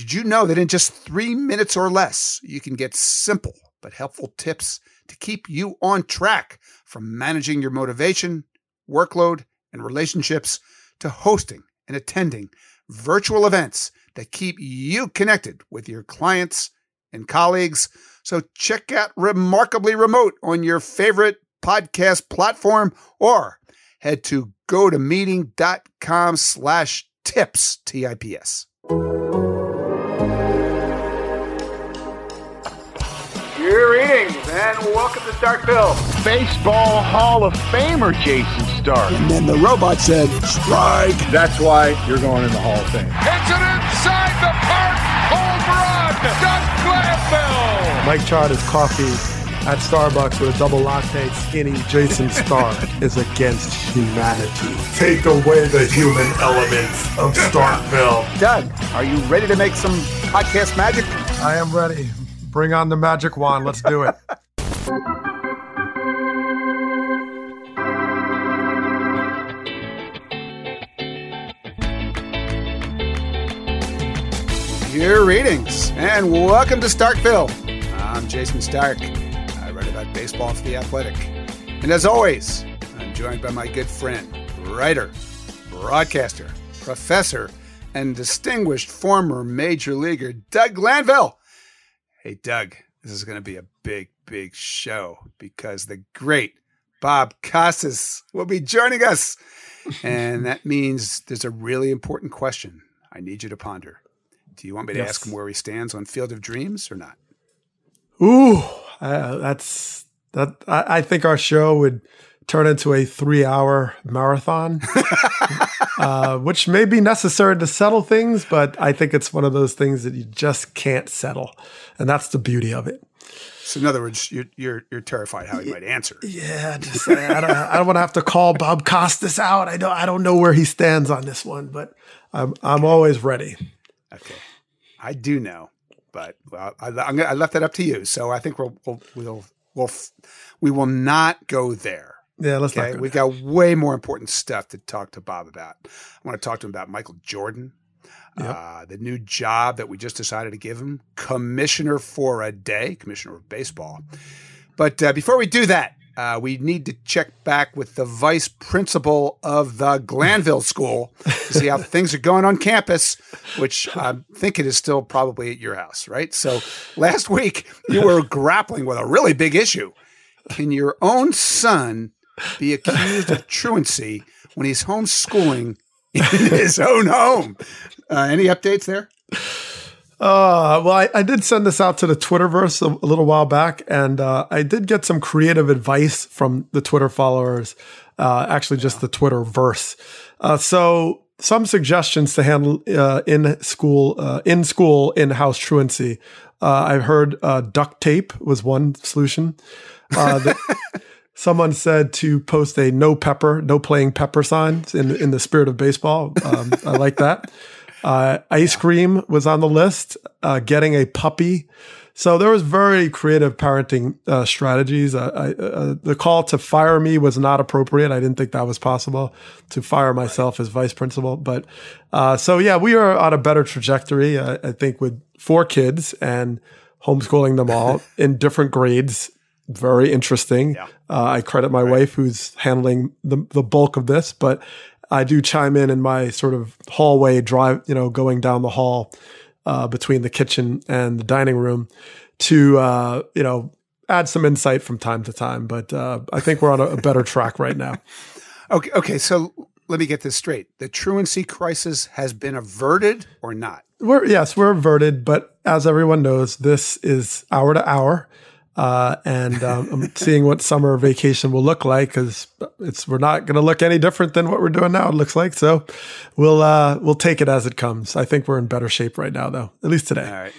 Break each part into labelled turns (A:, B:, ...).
A: Did you know that in just three minutes or less, you can get simple but helpful tips to keep you on track from managing your motivation, workload, and relationships to hosting and attending virtual events that keep you connected with your clients and colleagues. So check out Remarkably Remote on your favorite podcast platform or head to gotomeeting.com slash tips, T-I-P-S. Starkville.
B: Baseball Hall of Famer Jason Stark.
C: And then the robot said, strike.
D: That's why you're going in the Hall of Fame.
E: It's an inside the park home run. Doug Glanville.
F: Mike Chard is coffee at Starbucks with a double latte. Skinny Jason Stark is against humanity.
G: Take away the human elements of Starkville.
A: Doug, are you ready to make some podcast magic?
F: I am ready. Bring on the magic wand. Let's do it.
A: Your readings and welcome to Starkville. I'm Jason Stark. I write about baseball for The Athletic. And as always, I'm joined by my good friend, writer, broadcaster, professor, and distinguished former major leaguer, Doug Glanville. Hey, Doug, this is going to be a big, big show because the great Bob Costas will be joining us. and that means there's a really important question I need you to ponder. Do you want me to
F: Yes.
A: ask him where he stands on Field of Dreams or not?
F: Ooh, uh, that's that. I, I think our show would turn into a three-hour marathon, uh, which may be necessary to settle things, but I think it's one of those things that you just can't settle, and that's the beauty of it.
A: So, in other words, you're you're, you're terrified how he might answer.
F: Yeah, just I, I don't, I don't want to have to call Bob Costas out. I don't I don't know where he stands on this one, but I'm I'm always ready.
A: Okay, I do know, but well, I, I'm gonna, I left that up to you. So I think we'll we'll we'll, we'll f- we will not go there.
F: Yeah, let's
A: Okay,
F: not. Go
A: we've
F: there.
A: got way more important stuff to talk to Bob about. I want to talk to him about Michael Jordan, uh, the new job that we just decided to give him, commissioner for a day, commissioner of baseball. But uh, before we do that, uh, we need to check back with the vice principal of the Glanville School to see how things are going on campus, which I'm thinking is still probably at your house, right? So last week you were grappling with a really big issue. Can your own son be accused of truancy when he's homeschooling in his own home? Uh, any updates there?
F: Uh, well, I, I did send this out to the Twitterverse a, a little while back, and uh, I did get some creative advice from the Twitter followers. Uh, actually, just the Twitterverse. Uh, so, some suggestions to handle uh, in school, uh, in school, in house truancy. Uh, I heard uh, duct tape was one solution. Uh, the, someone said to post a no pepper, no playing pepper signs in in the spirit of baseball. Um, I like that. Uh, ice cream was on the list. Uh, getting a puppy. So there was very creative parenting uh, strategies. Uh, I, uh, the call to fire me was not appropriate. I didn't think that was possible to fire myself as vice principal. But uh, so yeah, we are on a better trajectory. I, I think with four kids and homeschooling them all in different grades. Very interesting. Uh, I credit my wife who's handling the the bulk of this, but I do chime in in my sort of hallway drive, you know, going down the hall uh, between the kitchen and the dining room to, uh, you know, add some insight from time to time. But uh, I think we're on a, a better track right now.
A: Okay, okay. So let me get this straight: the truancy crisis has been averted or not?
F: We're yes, we're averted, but as everyone knows, this is hour to hour. Uh, and um, I'm seeing what summer vacation will look like because it's we're not going to look any different than what we're doing now. It looks like so. We'll uh, we'll take it as it comes. I think we're in better shape right now, though. At least today.
A: All right.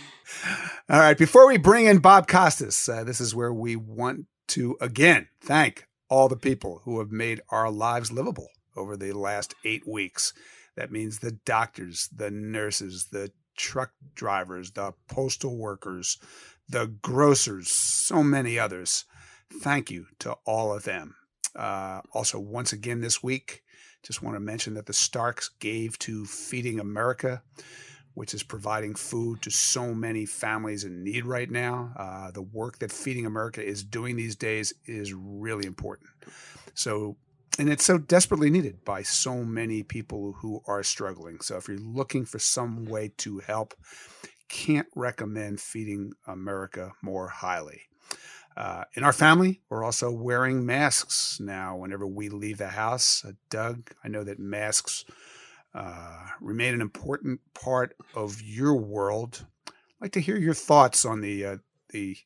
A: All right. Before we bring in Bob Costas, uh, this is where we want to again thank all the people who have made our lives livable over the last eight weeks. That means the doctors, the nurses, the truck drivers, the postal workers, the grocers, so many others. Thank you to all of them. Uh, also, once again this week, just want to mention that the Starks gave to Feeding America which is providing food to so many families in need right now. Uh, the work that Feeding America is doing these days is really important. So, and it's so desperately needed by so many people who are struggling. So, if you're looking for some way to help, can't recommend Feeding America more highly. Uh, in our family, we're also wearing masks now whenever we leave the house. Uh, Doug, I know that masks uh, remain an important part of your world. I'd like to hear your thoughts on the uh, the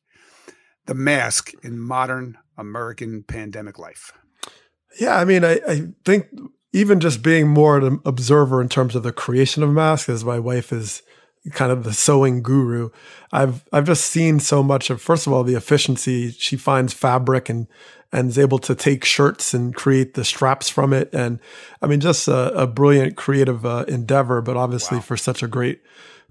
A: the mask in modern American pandemic life.
F: Yeah, I mean, I, I think even just being more an observer in terms of the creation of masks, as my wife is kind of the sewing guru. I've I've just seen so much of first of all the efficiency. She finds fabric and and is able to take shirts and create the straps from it. And I mean, just a, a brilliant creative uh, endeavor, but obviously wow. for such a great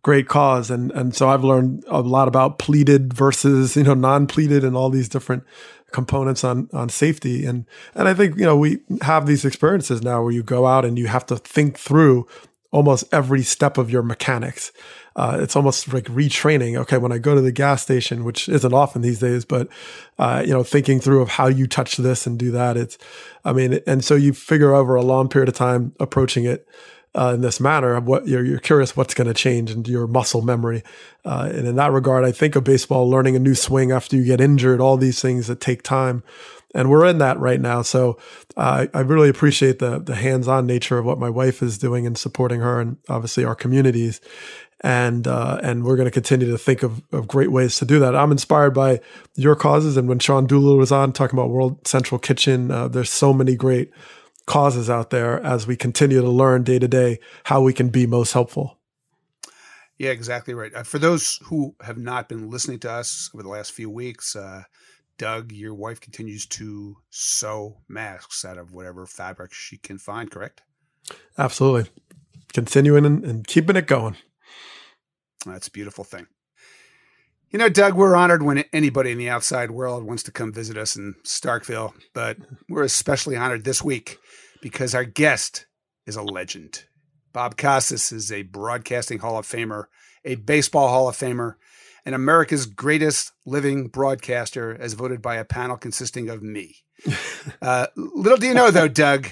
F: great cause. And and so I've learned a lot about pleated versus you know non pleated and all these different components on on safety and and I think you know we have these experiences now where you go out and you have to think through almost every step of your mechanics uh, it's almost like retraining. Okay, when I go to the gas station, which isn't often these days, but uh, you know, thinking through of how you touch this and do that. It's, I mean, and so you figure over a long period of time approaching it. Uh, in this manner what you're, you're curious what's going to change in your muscle memory. Uh, and in that regard, I think of baseball learning a new swing after you get injured, all these things that take time. And we're in that right now. So uh, I really appreciate the the hands on nature of what my wife is doing and supporting her and obviously our communities and uh, and we're going to continue to think of, of great ways to do that. I'm inspired by your causes, and when Sean Doolittle was on talking about World Central Kitchen, uh, there's so many great causes out there as we continue to learn day to day how we can be most helpful.
A: Yeah, exactly right. Uh, for those who have not been listening to us over the last few weeks, uh, Doug, your wife continues to sew masks out of whatever fabric she can find. Correct?
F: Absolutely, continuing and, and keeping it going.
A: That's a beautiful thing. You know, Doug, we're honored when anybody in the outside world wants to come visit us in Starkville, but we're especially honored this week because our guest is a legend. Bob Costas is a broadcasting Hall of Famer, a baseball Hall of Famer, and America's greatest living broadcaster, as voted by a panel consisting of me. Uh, little do you know, though, Doug.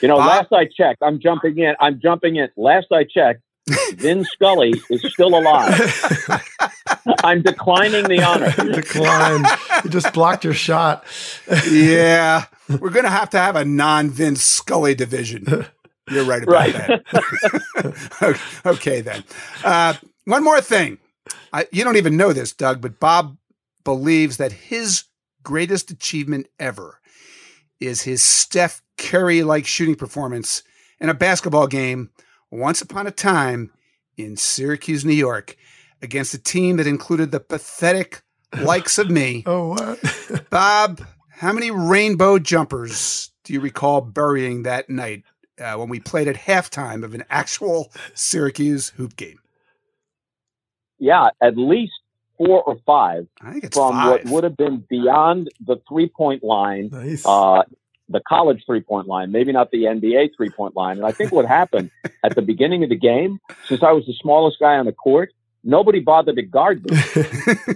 H: You know, Bob, last I checked, I'm jumping in. I'm jumping in. Last I checked, Vin Scully is still alive. I'm declining the honor.
F: Decline. You just blocked your shot.
A: yeah. We're going to have to have a non Vin Scully division. You're right about right. that. okay, then. Uh, one more thing. I, you don't even know this, Doug, but Bob believes that his greatest achievement ever is his Steph Curry like shooting performance in a basketball game once upon a time in Syracuse, New York, against a team that included the pathetic likes of me.
F: oh, what?
A: Bob, how many rainbow jumpers do you recall burying that night uh, when we played at halftime of an actual Syracuse hoop game?
H: Yeah, at least four or five
A: from
H: five. what would have been beyond the three point line
F: nice.
H: uh, the college three point line, maybe not the NBA three point line. And I think what happened at the beginning of the game, since I was the smallest guy on the court, nobody bothered to guard me.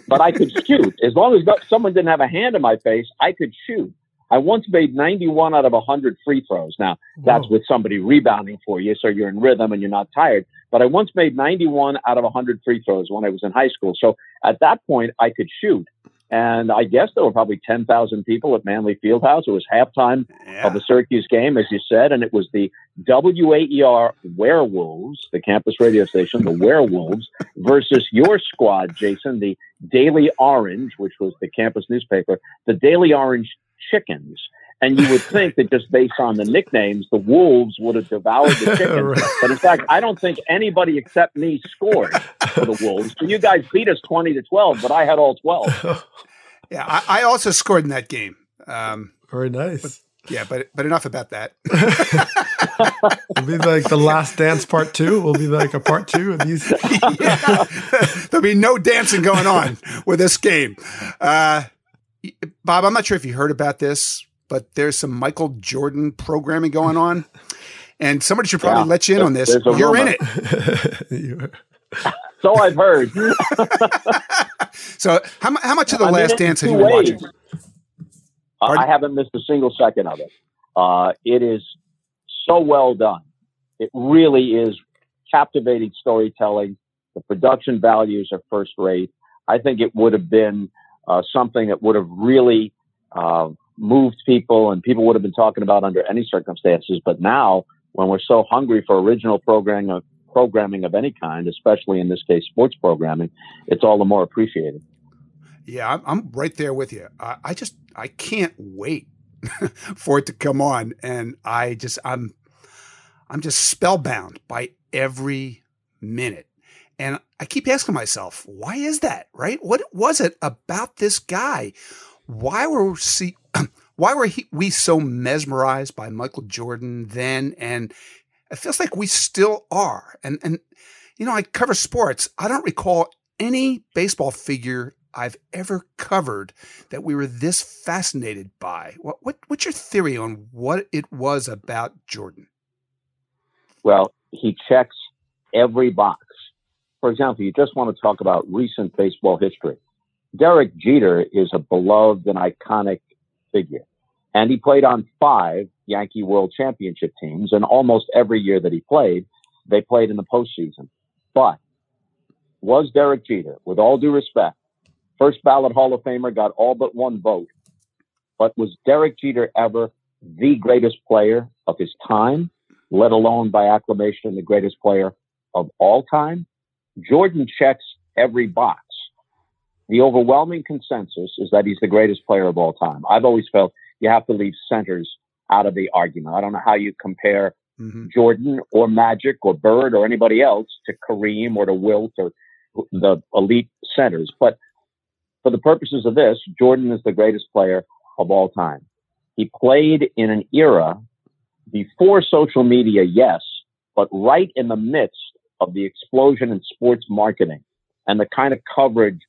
H: but I could shoot. As long as someone didn't have a hand in my face, I could shoot. I once made 91 out of 100 free throws. Now, that's Whoa. with somebody rebounding for you, so you're in rhythm and you're not tired. But I once made 91 out of 100 free throws when I was in high school. So at that point, I could shoot. And I guess there were probably 10,000 people at Manley Fieldhouse. It was halftime yeah. of the Syracuse game, as you said, and it was the WAER Werewolves, the campus radio station, the Werewolves, versus your squad, Jason, the Daily Orange, which was the campus newspaper, the Daily Orange Chickens. And you would think that just based on the nicknames, the Wolves would have devoured the chickens. right. But in fact, I don't think anybody except me scored for the Wolves. So you guys beat us 20 to 12, but I had all 12.
A: yeah, I, I also scored in that game. Um,
F: Very nice.
A: But, yeah, but but enough about that.
F: It'll be like the last dance part two. Will be like a part two of these.
A: yeah. There'll be no dancing going on with this game. Uh, Bob, I'm not sure if you heard about this but there's some Michael Jordan programming going on. and somebody should probably
H: Yeah.
A: let you in on this. You're in it.
H: So I've heard.
A: So how, how much of the
H: I'm
A: last dance have you been watching?
H: I haven't missed a single second of it. Uh, it is so well done. It really is captivating storytelling. The production values are first rate. I think it would have been uh, something that would have really uh, moved people, and people would have been talking about under any circumstances. But now, when we're so hungry for original programming, of, programming of any kind, especially in this case sports programming, it's all the more appreciated.
A: Yeah, I'm, I'm right there with you. I, I just I can't wait for it to come on, and I just I'm I'm just spellbound by every minute. And I keep asking myself, why is that? Right? What was it about this guy? Why were see why were he, we so mesmerized by Michael Jordan then? And it feels like we still are. And and you know, I cover sports. I don't recall any baseball figure I've ever covered that we were this fascinated by. What, what what's your theory on what it was about Jordan?
H: Well, he checks every box. For example, you just want to talk about recent baseball history. Derek Jeter is a beloved and iconic figure. And he played on five Yankee World Championship teams. And almost every year that he played, they played in the postseason. But was Derek Jeter, with all due respect, first ballot Hall of Famer, got all but one vote. But was Derek Jeter ever the greatest player of his time? let alone by acclamation the greatest player of all time. Jordan checks every box. The overwhelming consensus is that he's the greatest player of all time. I've always felt you have to leave centers out of the argument. I don't know how you compare
A: Mm-hmm.
H: Jordan or Magic or Bird or anybody else to Kareem or to Wilt or the elite centers. But for the purposes of this, Jordan is the greatest player of all time. He played in an era before social media, yes, but right in the midst of the explosion in sports marketing and the kind of coverage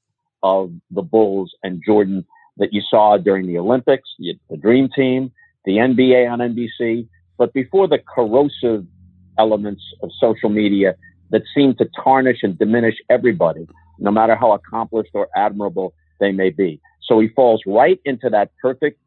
H: of the Bulls and Jordan that you saw during the Olympics, the Dream Team, the NBA on NBC, but before the corrosive elements of social media that seem to tarnish and diminish everybody, no matter how accomplished or admirable they may be. So he falls right into that perfect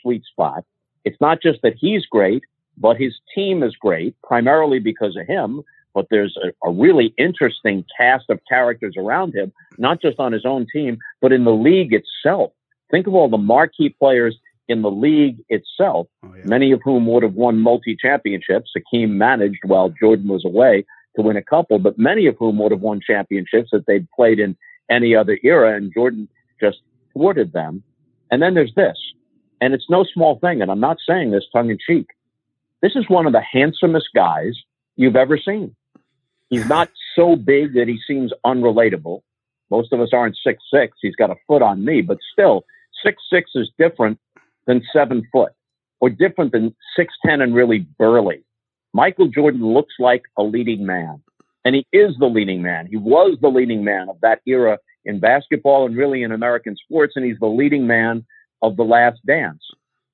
H: sweet spot. It's not just that he's great, but his team is great, primarily because of him. But there's a, a really interesting cast of characters around him, not just on his own team, but in the league itself. Think of all the marquee players in the league itself,
A: Oh, yeah.
H: many of whom would have won multi championships. Hakeem managed while Jordan was away to win a couple, but many of whom would have won championships that they'd played in any other era, and Jordan just thwarted them. And then there's this, and it's no small thing, and I'm not saying this tongue in cheek. This is one of the handsomest guys you've ever seen. He's not so big that he seems unrelatable. Most of us aren't six six. He's got a foot on me, but still, six six is different than seven foot, or different than six ten and really burly. Michael Jordan looks like a leading man, and he is the leading man. He was the leading man of that era in basketball and really in American sports, and he's the leading man of the last dance.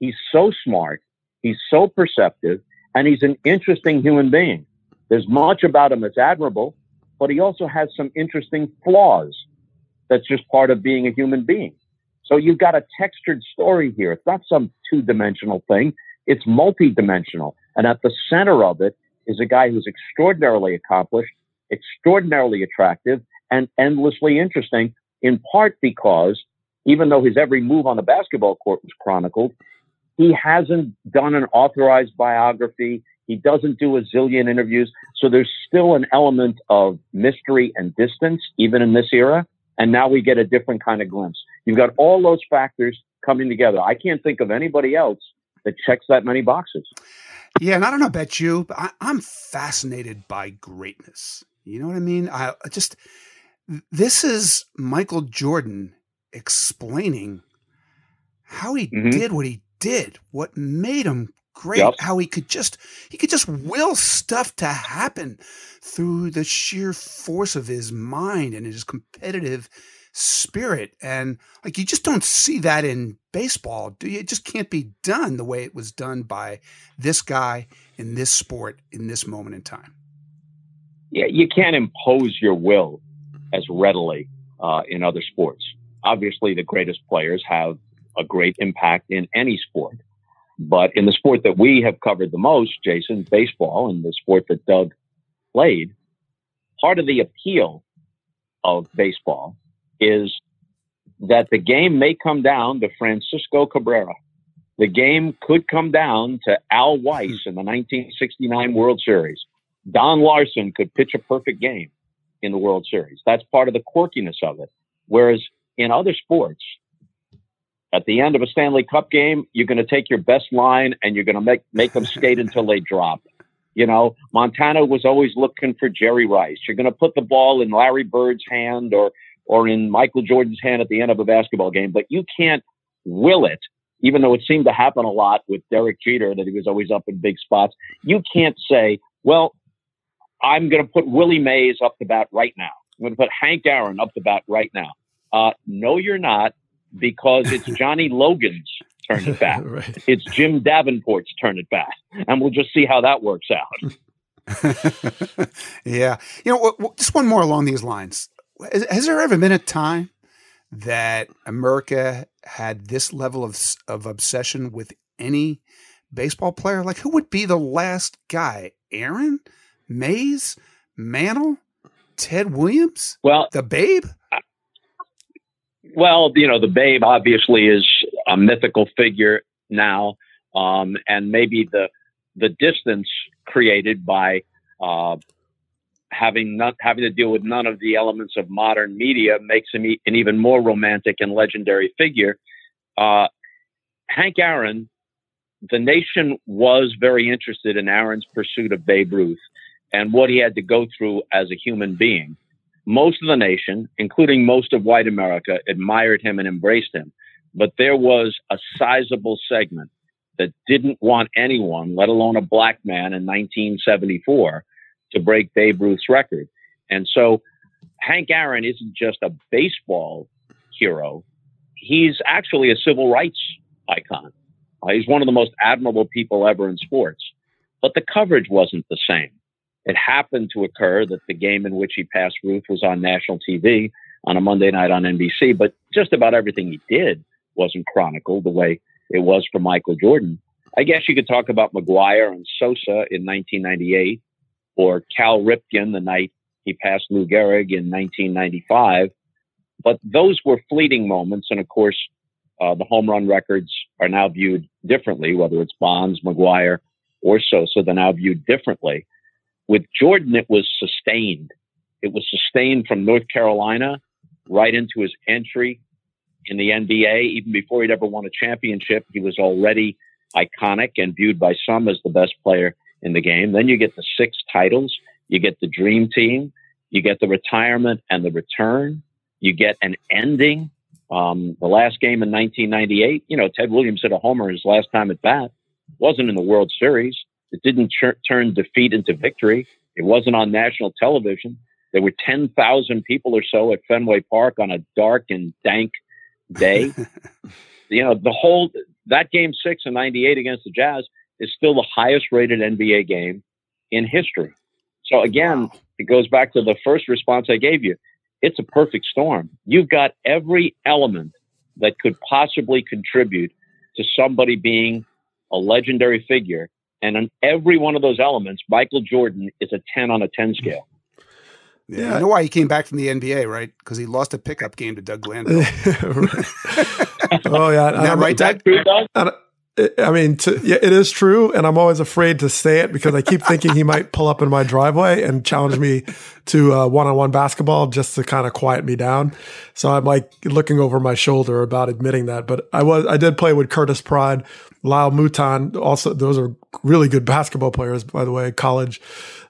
H: He's so smart, he's so perceptive, and he's an interesting human being. There's much about him that's admirable, but he also has some interesting flaws. That's just part of being a human being. So you've got a textured story here. It's not some two dimensional thing. It's multi-dimensional. And at the center of it is a guy who's extraordinarily accomplished, extraordinarily attractive, and endlessly interesting, in part because even though his every move on the basketball court was chronicled, he hasn't done an authorized biography. He doesn't do a zillion interviews. So there's still an element of mystery and distance, even in this era. And now we get a different kind of glimpse. You've got all those factors coming together. I can't think of anybody else that checks that many boxes.
A: Yeah, and I don't know about you, but I, I'm fascinated by greatness. You know what I mean? I just this is Michael Jordan explaining how he
H: Mhm.
A: did what he did, what made him great,
H: Yep.
A: how he could just he could just will stuff to happen through the sheer force of his mind and his competitive spirit. And like you just don't see that in baseball, do you? It just can't be done the way it was done by this guy in this sport in this moment in time.
H: Yeah, you can't impose your will as readily uh, in other sports. Obviously, the greatest players have a great impact in any sport. But in the sport that we have covered the most, Jason, baseball, and the sport that Doug played, part of the appeal of baseball is that the game may come down to Francisco Cabrera. The game could come down to Al Weiss in the 1969 World Series. Don Larsen could pitch a perfect game in the World Series. That's part of the quirkiness of it. Whereas in other sports, at the end of a Stanley Cup game, you're going to take your best line and you're going to make make them skate until they drop. You know, Montana was always looking for Jerry Rice. You're going to put the ball in Larry Bird's hand or or in Michael Jordan's hand at the end of a basketball game, but you can't will it. Even though it seemed to happen a lot with Derek Jeter, that he was always up in big spots, you can't say, "Well, I'm going to put Willie Mays up the bat right now. I'm going to put Hank Aaron up the bat right now." Uh, no, you're not because it's Johnny Logan's turn at bat. right. It's Jim Davenport's turn at bat. And we'll just see how that works out.
A: yeah. You know, just one more along these lines. Has, has, there ever been a time that America had this level of, of obsession with any baseball player? Like, who would be the last guy? Aaron? Mays? Mantle? Ted Williams?
H: Well,
A: the Babe?
H: Well, you know, the Babe obviously is a mythical figure now, um, and maybe the the distance created by uh, having not having to deal with none of the elements of modern media makes him an even more romantic and legendary figure. Uh, Hank Aaron, the nation was very interested in Aaron's pursuit of Babe Ruth and what he had to go through as a human being most of the nation, including most of white America, admired him and embraced him. But there was a sizable segment that didn't want anyone, let alone a black man in 1974, to break Babe Ruth's record. And so Hank Aaron isn't just a baseball hero, he's actually a civil rights icon. Uh, he's one of the most admirable people ever in sports. But the coverage wasn't the same. It happened to occur that the game in which he passed Ruth was on national TV on a Monday night on NBC, but just about everything he did wasn't chronicled the way it was for Michael Jordan. I guess you could talk about McGwire and Sosa in 1998 or Cal Ripken the night he passed Lou Gehrig in 1995. But those were fleeting moments. And of course, uh, the home run records are now viewed differently, whether it's Bonds, McGwire, or Sosa, they're now viewed differently. With Jordan, it was sustained. It was sustained from North Carolina right into his entry in the NBA. Even before he'd ever won a championship, he was already iconic and viewed by some as the best player in the game. Then you get the six titles, you get the dream team, you get the retirement and the return, you get an ending. Um, the last game in 1998, you know, Ted Williams hit a homer his last time at bat. Wasn't in the World Series. It didn't ch- turn defeat into victory. It wasn't on national television. There were 10,000 people or so at Fenway Park on a dark and dank day. you know, the whole, that game six in 98 against the Jazz is still the highest rated NBA game in history. So again, it goes back to the first response I gave you. It's a perfect storm. You've got every element that could possibly contribute to somebody being a legendary figure and on every one of those elements, Michael Jordan is a 10 on a 10 scale.
A: Yeah, yeah. you know why he came back from the NBA, right? Because he lost a pickup game to Doug Glanville.
F: oh yeah,
A: Isn't that right, Doug?
F: I mean, to, yeah, it is true, and I'm always afraid to say it because I keep thinking he might pull up in my driveway and challenge me to uh, one-on-one basketball just to kind of quiet me down. So I'm like looking over my shoulder about admitting that. But I was, I did play with Curtis Pride, Lyle Mouton. Also, those are really good basketball players, by the way, college.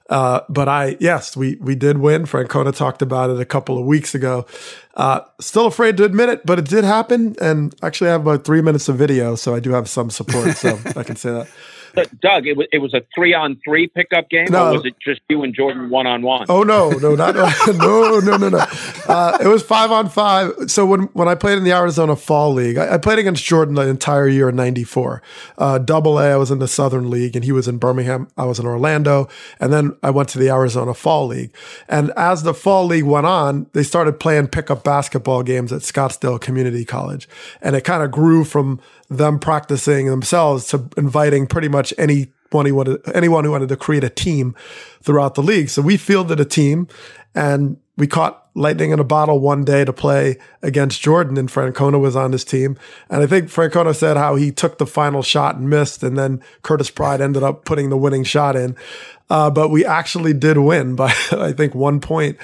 F: Uh, but I, yes, we, we did win. Francona talked about it a couple of weeks ago. Uh, still afraid to admit it, but it did happen. And actually, I have about three minutes of video, so I do have some support. So I can say that.
H: But Doug, it was it was a three on three pickup game,
F: No.
H: or was it just you and Jordan one on one?
F: Oh no, no, not no, no, no, no. Uh, it was five on five. So when when I played in the Arizona Fall League, I, I played against Jordan the entire year in '94. Uh, Double A, I was in the Southern League, and he was in Birmingham. I was in Orlando, and then I went to the Arizona Fall League. And as the Fall League went on, they started playing pickup basketball games at Scottsdale Community College, and it kind of grew from them practicing themselves to inviting pretty much any anyone who wanted, to create a team throughout the league. So we fielded a team and we caught lightning in a bottle one day to play against Jordan and Francona was on his team. And I think Francona said how he took the final shot and missed. And then Curtis Pride ended up putting the winning shot in. Uh, but we actually did win by, I think, one point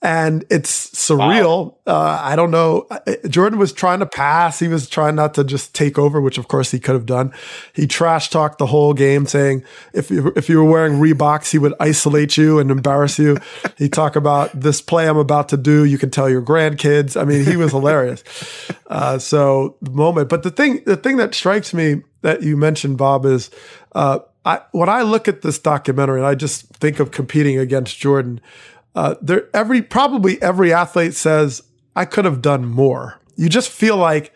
F: and it's surreal. Uh, I don't know. Jordan was trying to pass. He was trying not to just take over, which of course he could have done. He trash talked the whole game, saying if you, if you were wearing Reeboks, he would isolate you and embarrass you. he talked about this play I'm about to do. You can tell your grandkids. I mean, he was hilarious. Uh, so the moment, but the thing, the thing that strikes me that you mentioned, Bob, is uh, I, when I look at this documentary and I just think of competing against Jordan. Uh, there, every probably every athlete says I could have done more. You just feel like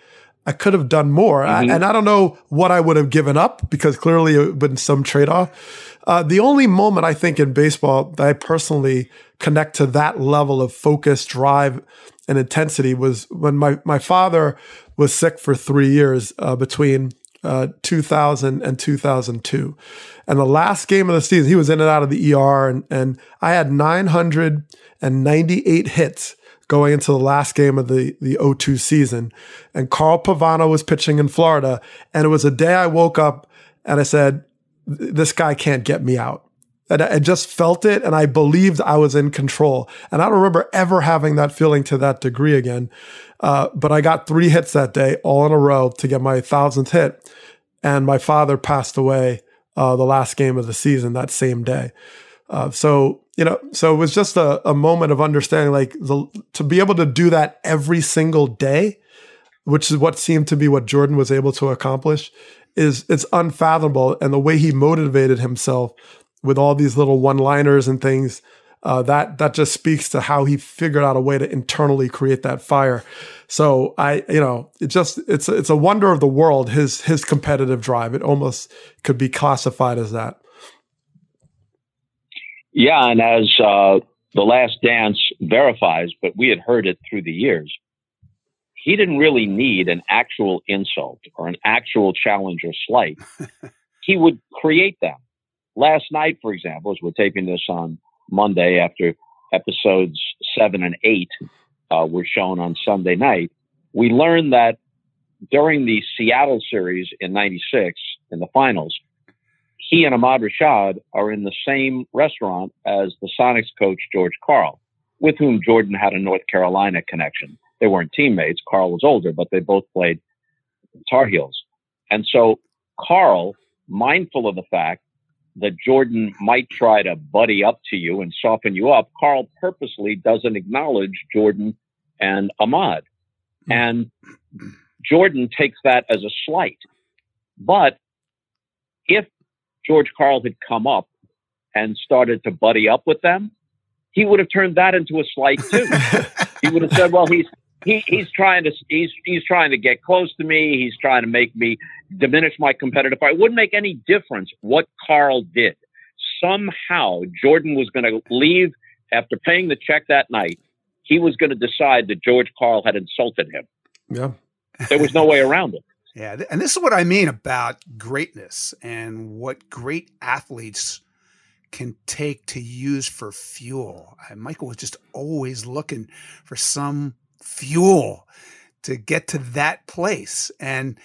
F: I could have done more, I, and I don't know what I would have given up because clearly it would been some trade off. Uh, the only moment I think in baseball that I personally connect to that level of focus, drive, and intensity was when my my father was sick for three years uh, between uh, 2000 and 2002. And the last game of the season, he was in and out of the ER, and, and I had 998 hits going into the last game of the, the 02 season. And Carl Pavano was pitching in Florida. And it was a day I woke up and I said, This guy can't get me out. And I I just felt it, and I believed I was in control. And I don't remember ever having that feeling to that degree again. Uh, but I got three hits that day, all in a row, to get my thousandth hit. And my father passed away uh, the last game of the season that same day. Uh, so you know, so it was just a, a moment of understanding, like the, to be able to do that every single day, which is what seemed to be what Jordan was able to accomplish, is it's unfathomable. And the way he motivated himself with all these little one-liners and things, uh, that that just speaks to how he figured out a way to internally create that fire. So I, you know, it just it's it's a wonder of the world. His his competitive drive. It almost could be classified as that.
H: Yeah, and as uh, the Last Dance verifies, but we had heard it through the years. He didn't really need an actual insult or an actual challenge or slight. he would create them. Last night, for example, as we're taping this on Monday after episodes seven and eight uh, were shown on Sunday night, we learned that during the Seattle series in 96 in the finals, he and Ahmad Rashad are in the same restaurant as the Sonics coach, George Karl, with whom Jordan had a North Carolina connection. They weren't teammates. Karl was older, but they both played Tar Heels. And so Karl, mindful of the fact that Jordan might try to buddy up to you and soften you up, Karl purposely doesn't acknowledge Jordan and Ahmad. Hmm. And Jordan takes that as a slight. But if George Karl had come up and started to buddy up with them, he would have turned that into a slight too. he would have said, "Well, he's he, he's trying to he's he's trying to get close to me. He's trying to make me diminish my competitive power." It wouldn't make any difference what Karl did. Somehow, Jordan was going to leave after paying the check that night. He was going to decide that George Karl had insulted him.
F: Yeah,
H: there was no way around it.
A: Yeah, and this is what I mean about greatness and what great athletes can take to use for fuel. Michael was just always looking for some fuel to get to that place. And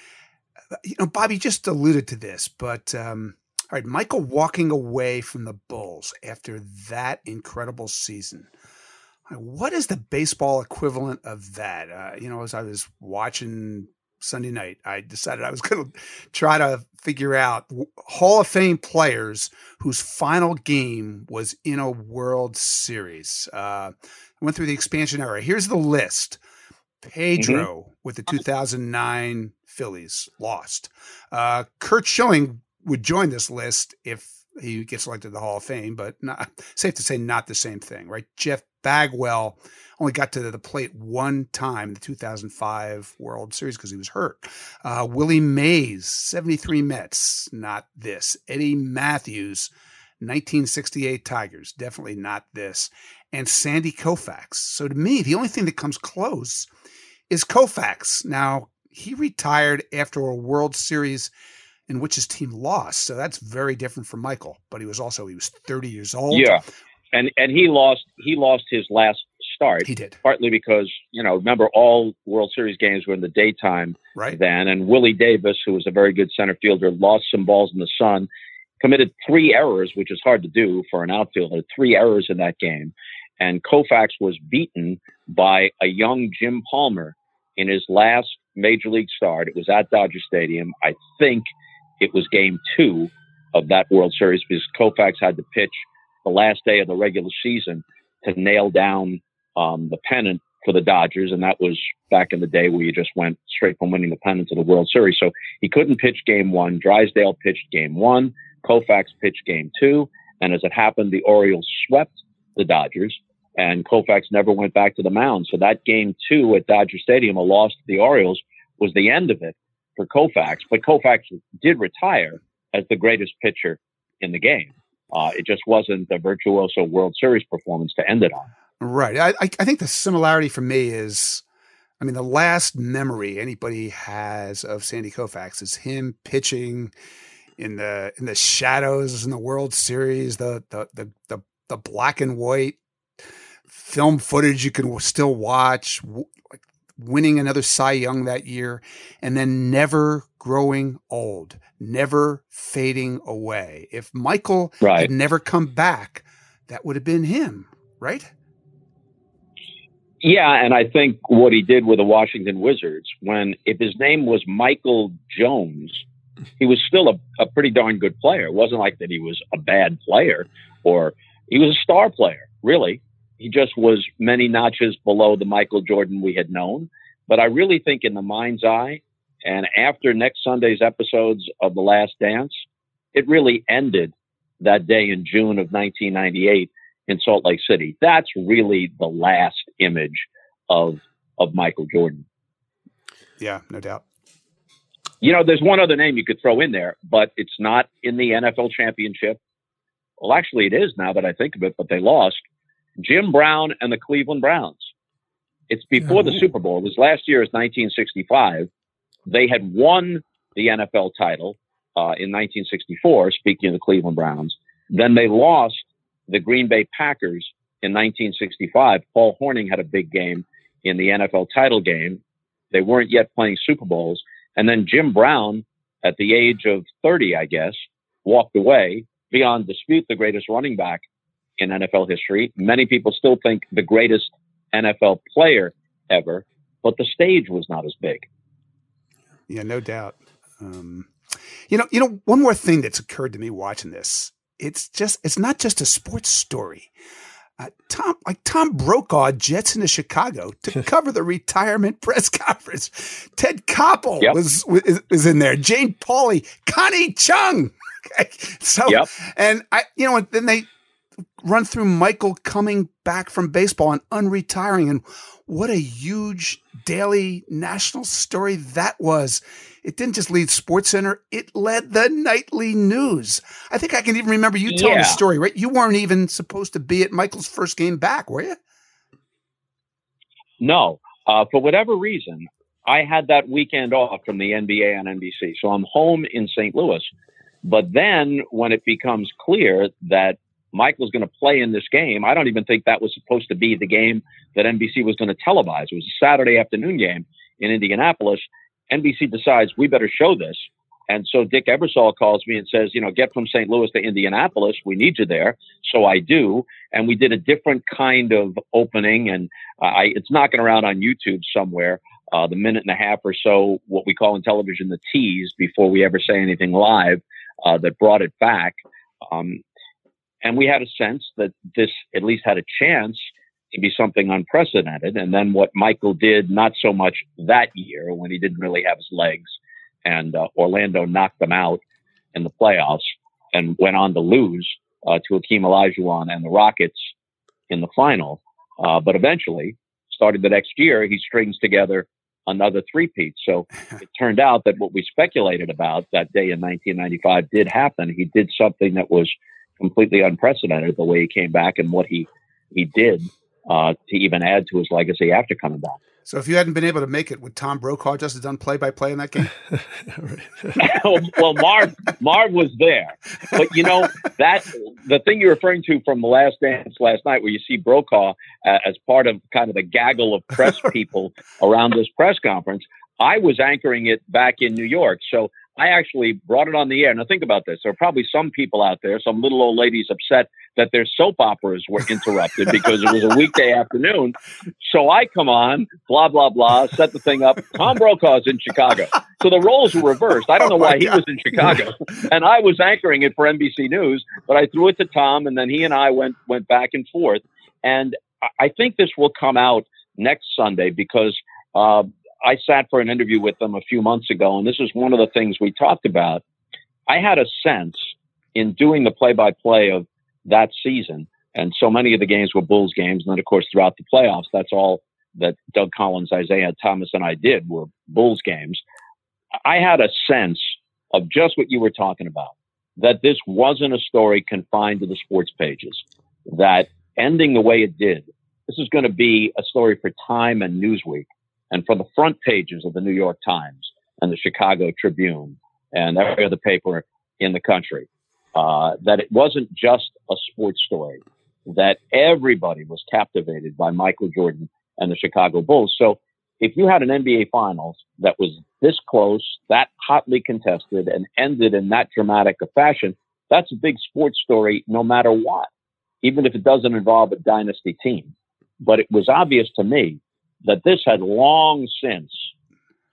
A: you know, Bobby just alluded to this, but um, all right, Michael walking away from the Bulls after that incredible season. What is the baseball equivalent of that? Uh, you know, as I was watching Sunday night, I decided I was going to try to figure out Hall of Fame players whose final game was in a World Series. Uh, I went through the expansion era. Here's the list Pedro mm-hmm. with the 2009 Phillies lost. Uh, Curt Schilling would join this list if he gets elected to the Hall of Fame, but not, safe to say not the same thing, right? Jeff Bagwell only got to the plate one time in the 2005 World Series because he was hurt. Uh, Willie Mays, 73 Mets, not this. Eddie Mathews, 1968 Tigers, definitely not this. And Sandy Koufax. So to me, the only thing that comes close is Koufax. Now, he retired after a World Series in which his team lost. So that's very different from Michael. But he was also he was 30 years old.
H: Yeah, and and he lost he lost his last start.
A: He did
H: partly because you know remember all World Series games were in the daytime
A: right
H: then, and Willie Davis, who was a very good center fielder, lost some balls in the sun, committed three errors, which is hard to do for an outfielder. Three errors in that game, and Koufax was beaten by a young Jim Palmer in his last major league start. It was at Dodger Stadium. I think it was game two of that World Series because Koufax had to pitch the last day of the regular season to nail down um, the pennant for the Dodgers. And that was back in the day where you just went straight from winning the pennant to the World Series. So he couldn't pitch game one. Drysdale pitched game one. Koufax pitched game two. And as it happened, the Orioles swept the Dodgers and Koufax never went back to the mound. So that game two at Dodger Stadium, a loss to the Orioles, was the end of it for Koufax. But Koufax did retire as the greatest pitcher in the game. Uh, it just wasn't the virtuoso World Series performance to end it on.
A: Right. I, I think the similarity for me is, I mean, the last memory anybody has of Sandy Koufax is him pitching in the in the shadows in the World Series, the the the the, the black and white film footage you can still watch, winning another Cy Young that year, and then never growing old, never fading away. If Michael
H: right.
A: had never come back, that would have been him, right?
H: Yeah, and I think what he did with the Washington Wizards, when if his name was Michael Jones, he was still a, a pretty darn good player. It wasn't like that he was a bad player or he was a star player, really. He just was many notches below the Michael Jordan we had known. But I really think in the mind's eye, and after next Sunday's episodes of The Last Dance, it really ended that day in June of 1998 in Salt Lake City. That's really the last image of of Michael Jordan.
A: Yeah, no doubt.
H: You know, there's one other name you could throw in there, but it's not in the NFL championship. Well, actually, it is now that I think of it, but they lost. Jim Brown and the Cleveland Browns. It's before the Super Bowl. It was last year, is 1965. They had won the NFL title uh, in 1964, speaking of the Cleveland Browns. Then they lost the Green Bay Packers in 1965. Paul Hornung had a big game in the NFL title game. They weren't yet playing Super Bowls. And then Jim Brown, at the age of 30, I guess, walked away beyond dispute the greatest running back in NFL history. Many people still think the greatest NFL player ever, but the stage was not as big.
A: Yeah, no doubt. Um, you know, you know, one more thing that's occurred to me watching this. It's just, it's not just a sports story. Uh, Tom, like Tom Brokaw jets into Chicago to cover the retirement press conference. Ted Koppel yep. was, was is in there. Jane Pauley, Connie Chung. Okay. So,
H: yep.
A: and I, you know, then they run through Michael coming back from baseball and unretiring. And what a huge daily national story that was. It didn't just lead Sports Center, it led the nightly news. I think I can even remember you telling yeah. the story, right? You weren't even supposed to be at Michael's first game back, were you?
H: No. Uh, for whatever reason, I had that weekend off from the NBA on NBC. So I'm home in St. Louis. But then when it becomes clear that Michael's going to play in this game. I don't even think that was supposed to be the game that NBC was going to televise. It was a Saturday afternoon game in Indianapolis. NBC decides we better show this. And so Dick Ebersol calls me and says, you know, get from St. Louis to Indianapolis. We need you there. So I do. And we did a different kind of opening. And uh, I, it's knocking around on YouTube somewhere. uh, the minute and a half or so, what we call in television the tease before we ever say anything live, uh, that brought it back. Um, and we had a sense that this at least had a chance to be something unprecedented. And then what Michael did, not so much that year when he didn't really have his legs, and uh, Orlando knocked them out in the playoffs and went on to lose uh, to Hakeem Olajuwon and the Rockets in the final. Uh, but eventually, starting the next year, he strings together another three-peat. So it turned out that what we speculated about that day in 1995 did happen. He did something that was completely unprecedented, the way he came back and what he he did uh, to even add to his legacy after coming back.
A: So if you hadn't been able to make it, would Tom Brokaw just have done play by play in that game?
H: well, Marv Marv was there, but you know that the thing you're referring to from the Last Dance last night, where you see Brokaw uh, as part of kind of the gaggle of press people around this press conference. I was anchoring it back in New York, so I actually brought it on the air. Now think about this: there are probably some people out there, some little old ladies, upset that their soap operas were interrupted because it was a weekday afternoon. So I come on, blah blah blah, set the thing up. Tom Brokaw's in Chicago, so the roles were reversed. I don't know oh why he was in Chicago, and I was anchoring it for NBC News. But I threw it to Tom, and then he and I went went back and forth. And I think this will come out next Sunday because. Uh, I sat for an interview with them a few months ago, and this is one of the things we talked about. I had a sense in doing the play by play of that season, and so many of the games were Bulls games, and then, of course, throughout the playoffs, that's all that Doug Collins, Isiah Thomas, and I did were Bulls games. I had a sense of just what you were talking about that this wasn't a story confined to the sports pages, that ending the way it did, this is going to be a story for Time and Newsweek and for the front pages of the New York Times and the Chicago Tribune and every other paper in the country. Uh, that it wasn't just a sports story, that everybody was captivated by Michael Jordan and the Chicago Bulls. So if you had an NBA Finals that was this close, that hotly contested, and ended in that dramatic a fashion, that's a big sports story no matter what, even if it doesn't involve a dynasty team. But it was obvious to me that this had long since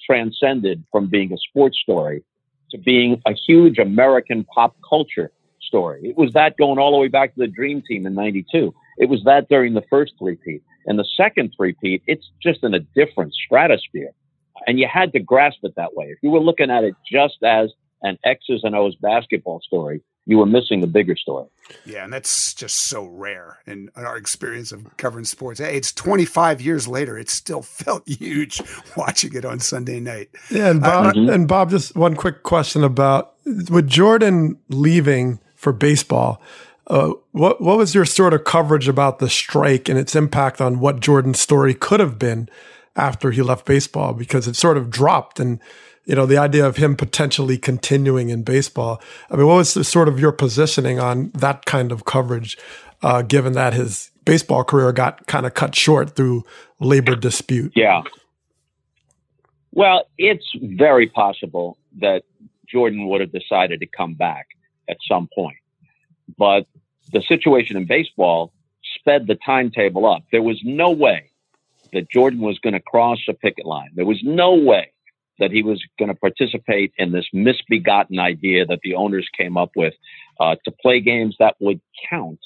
H: transcended from being a sports story to being a huge American pop culture story. It was that going all the way back to the Dream Team in 92. It was that during the first three-peat. And the second three-peat, it's just in a different stratosphere. And you had to grasp it that way. If you were looking at it just as an X's and O's basketball story, you were missing the bigger story.
A: Yeah, and that's just so rare in our experience of covering sports. Hey, it's 25 years later; it still felt huge watching it on Sunday night.
F: Yeah, and Bob, uh, mm-hmm. and Bob, just one quick question about with Jordan leaving for baseball. Uh, what what was your sort of coverage about the strike and its impact on what Jordan's story could have been after he left baseball? Because it sort of dropped and you know, the idea of him potentially continuing in baseball. I mean, what was the, sort of your positioning on that kind of coverage, uh, given that his baseball career got kind of cut short through labor dispute?
H: Yeah. Well, it's very possible that Jordan would have decided to come back at some point. But the situation in baseball sped the timetable up. There was no way that Jordan was going to cross a picket line. There was no way that he was going to participate in this misbegotten idea that the owners came up with uh, to play games that would count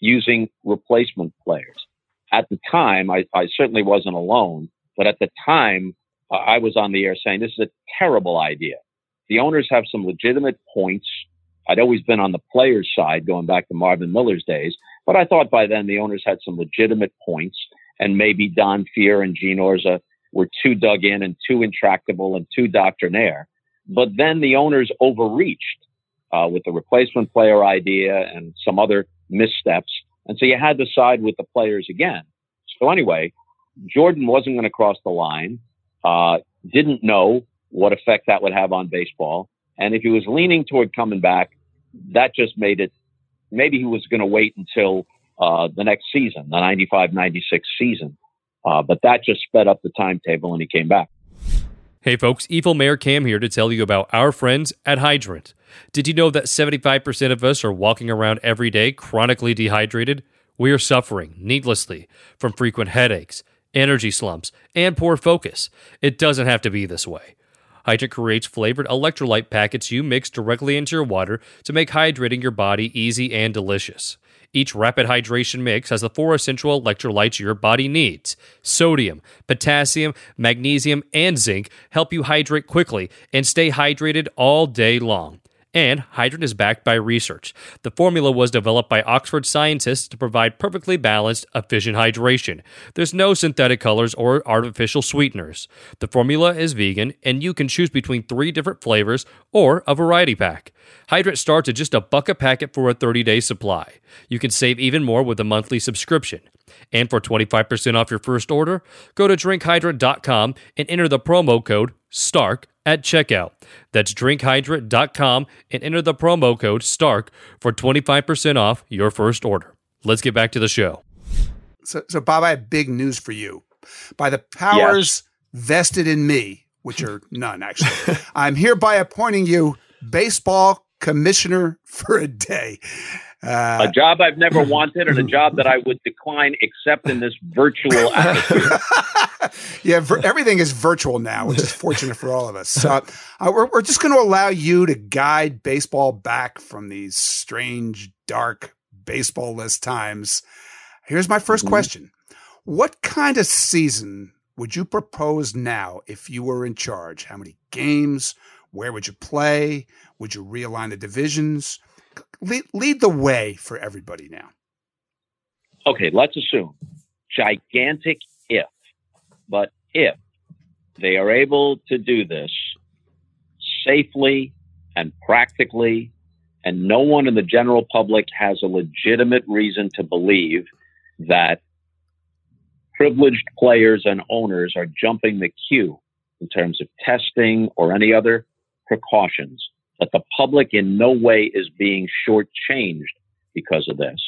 H: using replacement players. At the time, I, I certainly wasn't alone, but at the time, uh, I was on the air saying this is a terrible idea. The owners have some legitimate points. I'd always been on the players' side going back to Marvin Miller's days, but I thought by then the owners had some legitimate points, and maybe Don Fehr and Gene Orza were too dug in and too intractable and too doctrinaire. But then the owners overreached uh, with the replacement player idea and some other missteps. And so you had to side with the players again. So anyway, Jordan wasn't going to cross the line, uh, didn't know what effect that would have on baseball. And if he was leaning toward coming back, that just made it, maybe he was going to wait until uh, the next season, the 95 96 season. Uh, but that just sped up the timetable and he came back.
I: Hey folks, Evil Mayor Cam here to tell you about our friends at Hydrant. Did you know that 75% of us are walking around every day chronically dehydrated? We are suffering needlessly from frequent headaches, energy slumps, and poor focus. It doesn't have to be this way. Hydrant creates flavored electrolyte packets you mix directly into your water to make hydrating your body easy and delicious. Each rapid hydration mix has the four essential electrolytes your body needs. Sodium, potassium, magnesium, and zinc help you hydrate quickly and stay hydrated all day long. And Hydrant is backed by research. The formula was developed by Oxford scientists to provide perfectly balanced, efficient hydration. There's no synthetic colors or artificial sweeteners. The formula is vegan, and you can choose between three different flavors or a variety pack. Hydrant starts at just a buck a packet for a 30 day supply. You can save even more with a monthly subscription. And for 25% off your first order, go to drinkhydrant.com and enter the promo code STARK at checkout. That's drinkhydrant.com and enter the promo code STARK for 25% off your first order. Let's get back to the show.
A: So, so Bob, I have big news for you. By the powers yes. vested in me, which are none actually, I'm hereby appointing you baseball commissioner for a day.
H: Uh, a job I've never wanted and a job that I would decline except in this virtual atmosphere.
A: yeah, ver- everything is virtual now, which is fortunate for all of us. So uh, we're, we're just going to allow you to guide baseball back from these strange, dark, baseball-less times. Here's my 1st mm-hmm. question. What kind of season would you propose now if you were in charge? How many games? Where would you play? Would you realign the divisions? Lead, lead the way for everybody now.
H: Okay, let's assume gigantic if, but if they are able to do this safely and practically, and no one in the general public has a legitimate reason to believe that privileged players and owners are jumping the queue in terms of testing or any other precautions, that the public in no way is being shortchanged because of this,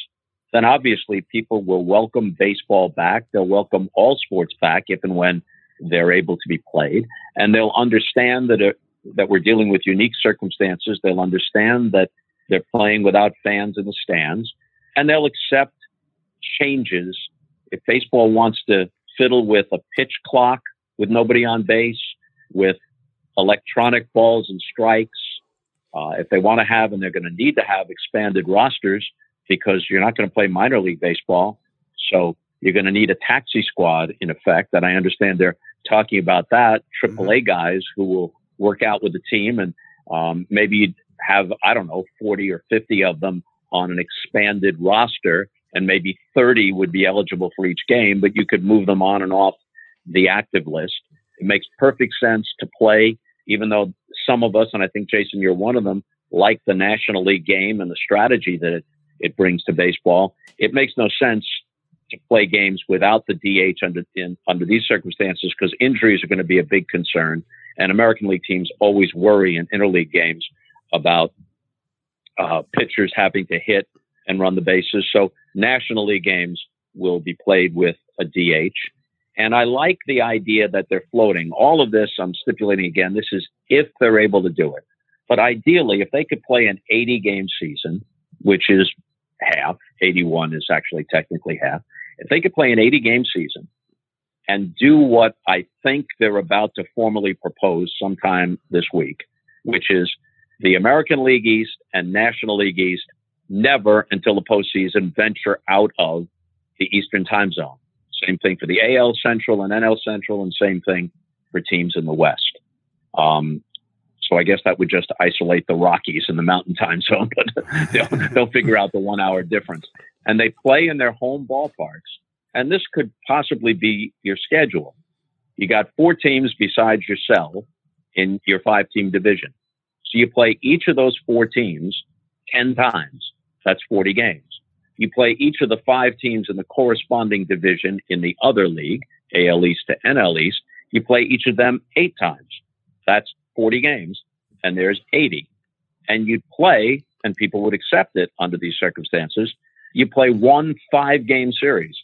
H: then obviously people will welcome baseball back. They'll welcome all sports back if and when they're able to be played, and they'll understand that uh, that we're dealing with unique circumstances. They'll understand that they're playing without fans in the stands, and they'll accept changes. If baseball wants to fiddle with a pitch clock with nobody on base, with electronic balls and strikes. Uh, if they want to have, and they're going to need to have expanded rosters because you're not going to play minor league baseball. So you're going to need a taxi squad in effect. And I understand they're talking about that. AAA mm-hmm. guys who will work out with the team and um, maybe have, I don't know, 40 or 50 of them on an expanded roster and maybe 30 would be eligible for each game, but you could move them on and off the active list. It makes perfect sense to play even though some of us, and I think Jayson, you're one of them, like the National League game and the strategy that it, it brings to baseball. It makes no sense to play games without the DH under in, under these circumstances because injuries are going to be a big concern, and American League teams always worry in interleague games about uh, pitchers having to hit and run the bases. So National League games will be played with a DH. And I like the idea that they're floating. All of this, I'm stipulating again, this is if they're able to do it. But ideally, if they could play an 80 game season, which is half, 81 is actually technically half. If they could play an 80 game season and do what I think they're about to formally propose sometime this week, which is the American League East and National League East never until the postseason venture out of the Eastern time zone. Same thing for the AL Central and NL Central, and same thing for teams in the West. Um, so I guess that would just isolate the Rockies in the Mountain Time Zone, but they'll, they'll figure out the one hour difference. And they play in their home ballparks. And this could possibly be your schedule. You got four teams besides yourself in your five team division. So you play each of those four teams 10 times. That's 40 games. You play each of the five teams in the corresponding division in the other league, AL East to NL East. You play each of them eight times. That's 40 games, and there's 80. And you'd play, and people would accept it under these circumstances. You play one five game series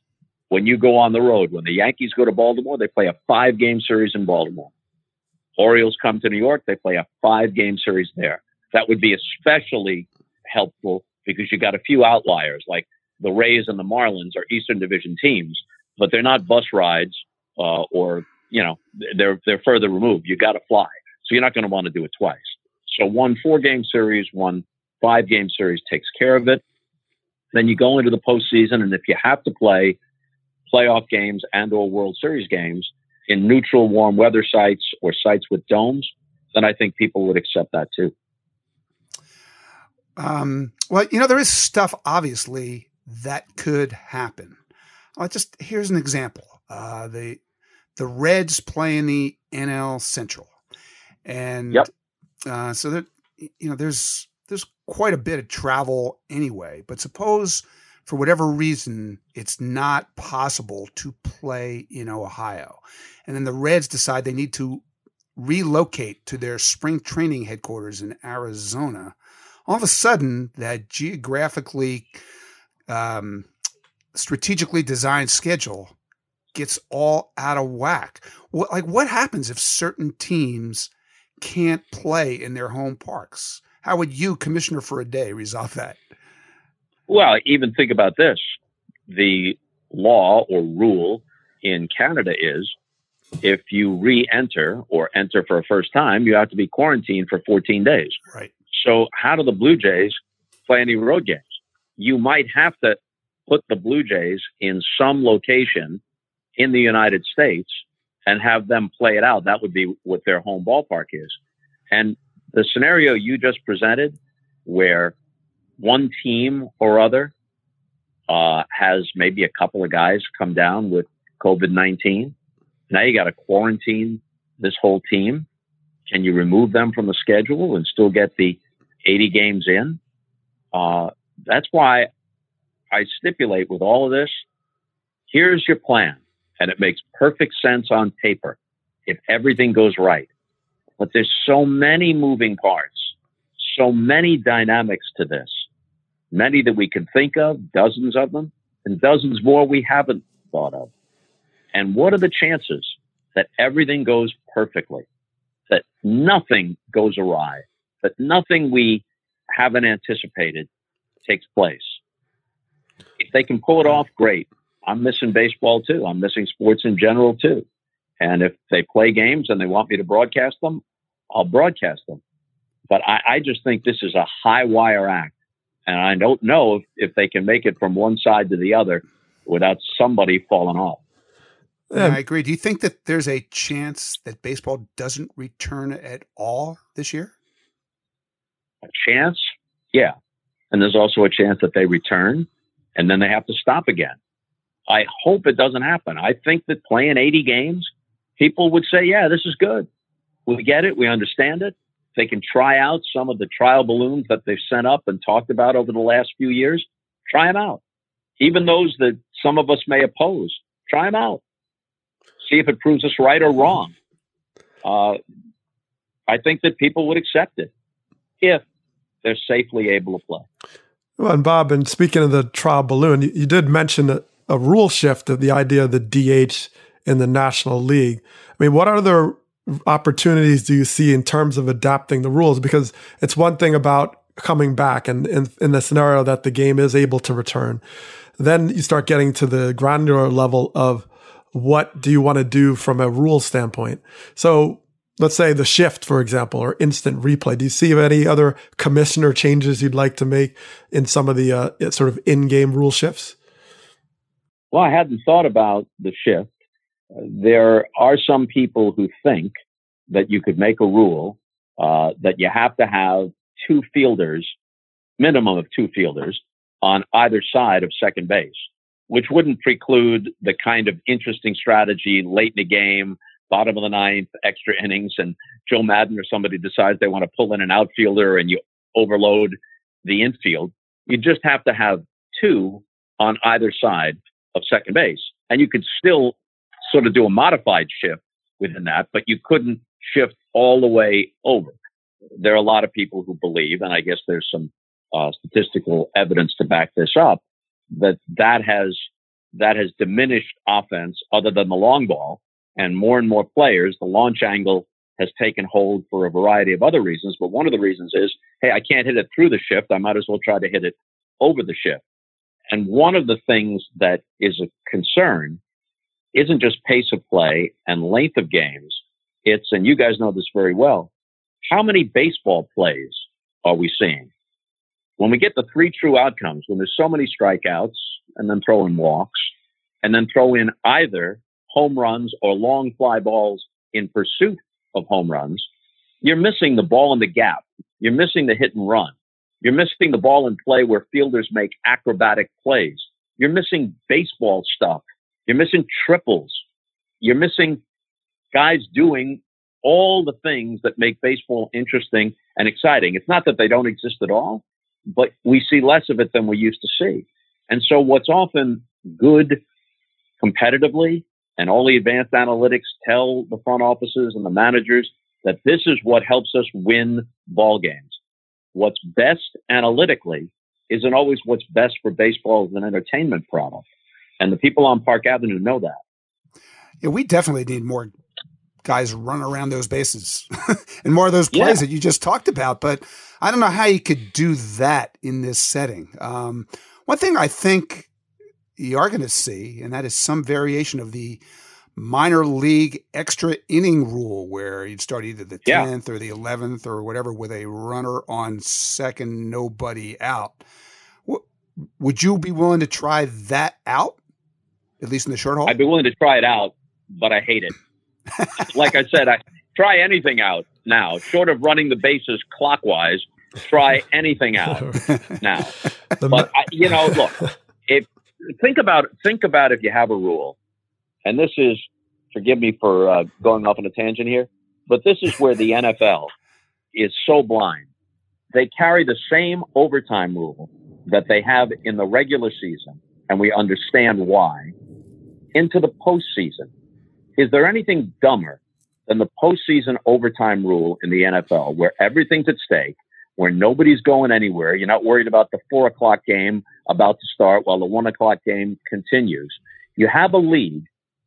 H: when you go on the road. When the Yankees go to Baltimore, they play a five game series in Baltimore. Orioles come to New York, they play a five game series there. That would be especially helpful because you got a few outliers like the Rays and the Marlins are Eastern Division teams, but they're not bus rides uh, or you know they're they're further removed. You got to fly, so you're not going to want to do it twice. So one four game series, one five game series takes care of it. Then you go into the postseason, and if you have to play playoff games and or World Series games in neutral warm weather sites or sites with domes, then I think people would accept that too.
A: Um, well, you know, there is stuff obviously that could happen. I'll just here's an example. Uh, the the Reds play in the NL Central, and
H: yep.
A: uh, so that you know, there's there's quite a bit of travel anyway. But suppose for whatever reason it's not possible to play in Ohio, and then the Reds decide they need to relocate to their spring training headquarters in Arizona all of a sudden that geographically um, strategically designed schedule gets all out of whack. What, like what happens if certain teams can't play in their home parks? How would you commissioner for a day resolve that?
H: Well even think about this. The law or rule in canada is if you re-enter or enter for a first time you have to be quarantined for 14 days.
A: Right
H: so, how do the Blue Jays play any road games? You might have to put the Blue Jays in some location in the United States and have them play it out. That would be what their home ballpark is. And the scenario you just presented, where one team or other uh, has maybe a couple of guys come down with COVID 19, now you got to quarantine this whole team. Can you remove them from the schedule and still get the 80 games in. Uh, that's why I stipulate with all of this here's your plan. And it makes perfect sense on paper if everything goes right. But there's so many moving parts, so many dynamics to this, many that we can think of, dozens of them, and dozens more we haven't thought of. And what are the chances that everything goes perfectly, that nothing goes awry, that nothing we haven't anticipated takes place. If they can pull it off, great. I'm missing baseball too. I'm missing sports in general too. And if they play games and they want me to broadcast them, I'll broadcast them. But I, I just think this is a high wire act. And I don't know if, if they can make it from one side to the other without somebody falling off.
A: Yeah, I agree. Do you think that there's a chance that baseball doesn't return at all this year?
H: A chance? Yeah. And there's also a chance that they return and then they have to stop again. I hope it doesn't happen. I think that playing 80 games, people would say, yeah, this is good. We get it. We understand it. They can try out some of the trial balloons that they've sent up and talked about over the last few years. Try them out. Even those that some of us may oppose, try them out. See if it proves us right or wrong. Uh, I think that people would accept it if they're safely able to play.
F: Well, and Bob, and speaking of the trial balloon, you, you did mention a, a, rule shift of the idea of the DH in the National League. I mean, what other opportunities do you see in terms of adapting the rules? Because it's one thing about coming back and in, in the scenario that the game is able to return. Then you start getting to the granular level of what do you want to do from a rule standpoint. So let's say the shift, for example, or instant replay. Do you see any other commissioner changes you'd like to make in some of the uh, sort of in-game rule shifts?
H: Well, I hadn't thought about the shift. there are some people who think that you could make a rule uh, that you have to have two fielders, minimum of two fielders, on either side of second base, which wouldn't preclude the kind of interesting strategy late in the game bottom of the ninth, extra innings, and Joe Maddon or somebody decides they want to pull in an outfielder and you overload the infield, you just have to have two on either side of second base. And you could still sort of do a modified shift within that, but you couldn't shift all the way over. There are a lot of people who believe, and I guess there's some uh, statistical evidence to back this up, that that has that has diminished offense other than the long ball and more and more players, the launch angle has taken hold for a variety of other reasons. But one of the reasons is, hey, I can't hit it through the shift. I might as well try to hit it over the shift. And one of the things that is a concern isn't just pace of play and length of games. It's, and you guys know this very well, how many baseball plays are we seeing? When we get the three true outcomes, when there's so many strikeouts and then throw in walks and then throw in either home runs or long fly balls in pursuit of home runs, you're missing the ball in the gap. You're missing the hit and run. You're missing the ball in play where fielders make acrobatic plays. You're missing baseball stuff. You're missing triples. You're missing guys doing all the things that make baseball interesting and exciting. It's not that they don't exist at all, but we see less of it than we used to see. And so what's often good competitively and all the advanced analytics tell the front offices and the managers that this is what helps us win ball games. What's best analytically isn't always what's best for baseball as an entertainment product. And the people on Park Avenue know that.
A: Yeah, we definitely need more guys run around those bases and more of those plays yeah. that you just talked about. But I don't know how you could do that in this setting. Um, one thing I think you are going to see, and that is some variation of the minor league extra inning rule where you'd start either the 10th yeah. or the 11th or whatever with a runner on second, nobody out. would you be willing to try that out, at least in the short haul?
H: I'd be willing to try it out, but I hate it. like I said, I try anything out now, short of running the bases clockwise. Try anything out now. but I, you know, look, if think about think about if you have a rule, and this is forgive me for uh, going off on a tangent here, but this is where the NFL is so blind. They carry the same overtime rule that they have in the regular season, and we understand why, into the postseason. Is there anything dumber than the postseason overtime rule in the NFL where everything's at stake, where nobody's going anywhere? You're not worried about the four o'clock game about to start while the one o'clock game continues. You have a league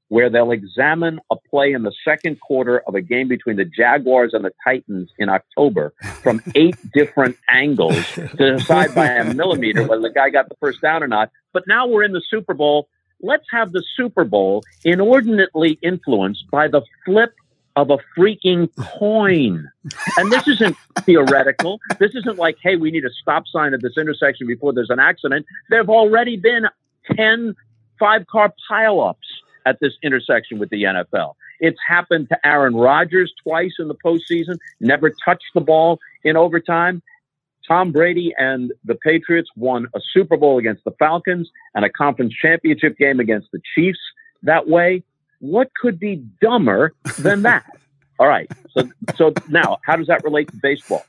H: where they'll examine a play in the second quarter of a game between the Jaguars and the Titans in October from eight different angles to decide by a millimeter whether the guy got the first down or not. But now we're in the Super Bowl let's have the Super Bowl inordinately influenced by the flip of a freaking coin. And this isn't theoretical. This isn't like, hey, we need a stop sign at this intersection before there's an accident. There have already been 10 five car pileups at this intersection with the NFL. It's happened to Aaron Rodgers twice in the postseason, never touched the ball in overtime. Tom Brady and the Patriots won a Super Bowl against the Falcons and a conference championship game against the Chiefs that way. What could be dumber than that? All right. So, so now, how does that relate to baseball?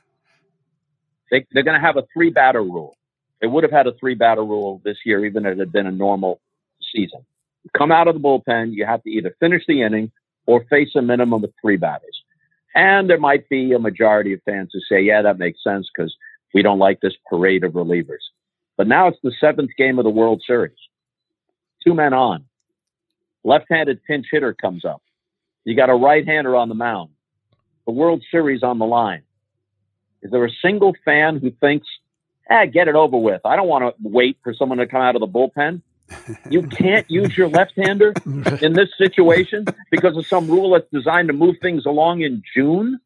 H: They, they're going to have a three batter rule. They would have had a three batter rule this year, even if it had been a normal season. Come out of the bullpen, you have to either finish the inning or face a minimum of three batters. And there might be a majority of fans who say, yeah, that makes sense because we don't like this parade of relievers. But now it's the seventh game of the World Series. Two men on. Left handed pinch hitter comes up. You got a right hander on the mound. The World Series on the line. Is there a single fan who thinks, ah, get it over with? I don't want to wait for someone to come out of the bullpen. You can't use your left hander in this situation because of some rule that's designed to move things along in June.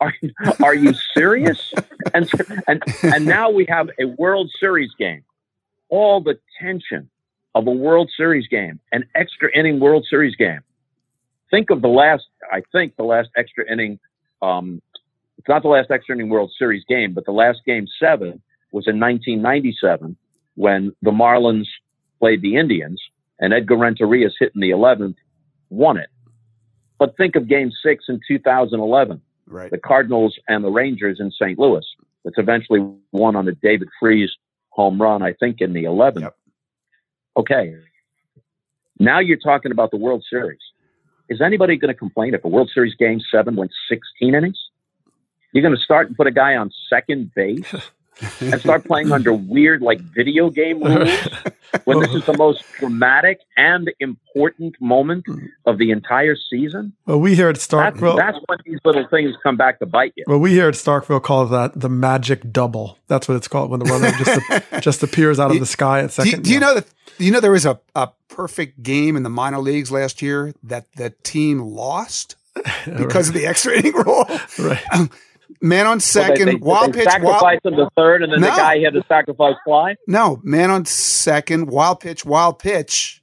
H: Are, are you serious? and, and, and now we have a World Series game. All the tension of a World Series game, an extra inning World Series game. Think of the last, I think the last extra inning, um, it's not the last extra inning World Series game, but the last game seven was in 1997 when the Marlins played the Indians and Edgar Renteria's hit in the 11th, won it. But think of game six in 2011
A: right.
H: the Cardinals and the Rangers in St. Louis. It's eventually won on a David Freese home run, I think, in the 11th. Yep. Okay. Now you're talking about the World Series. Is anybody going to complain if a World Series game seven went 16 innings? You're going to start and put a guy on second base and start playing under weird, like video game rules when this is the most dramatic and important moment of the entire season?
F: Well, we here at Starkville,
H: that's when these little things come back to bite you.
F: well, we here at Starkville call that the magic double. That's what it's called when the runner just just appears out of the sky at
A: Do you,
F: second.
A: do you know that? You know there was a, a perfect game in the minor leagues last year that the team lost because of the extra inning rule?
F: Right.
A: Man on
H: Well, they-
A: second,
H: they,
A: wild pitch,
H: sacrifice
A: wild,
H: in the third, and then
A: No.
H: the guy had to sacrifice fly.
A: no, man on second, wild pitch, wild pitch.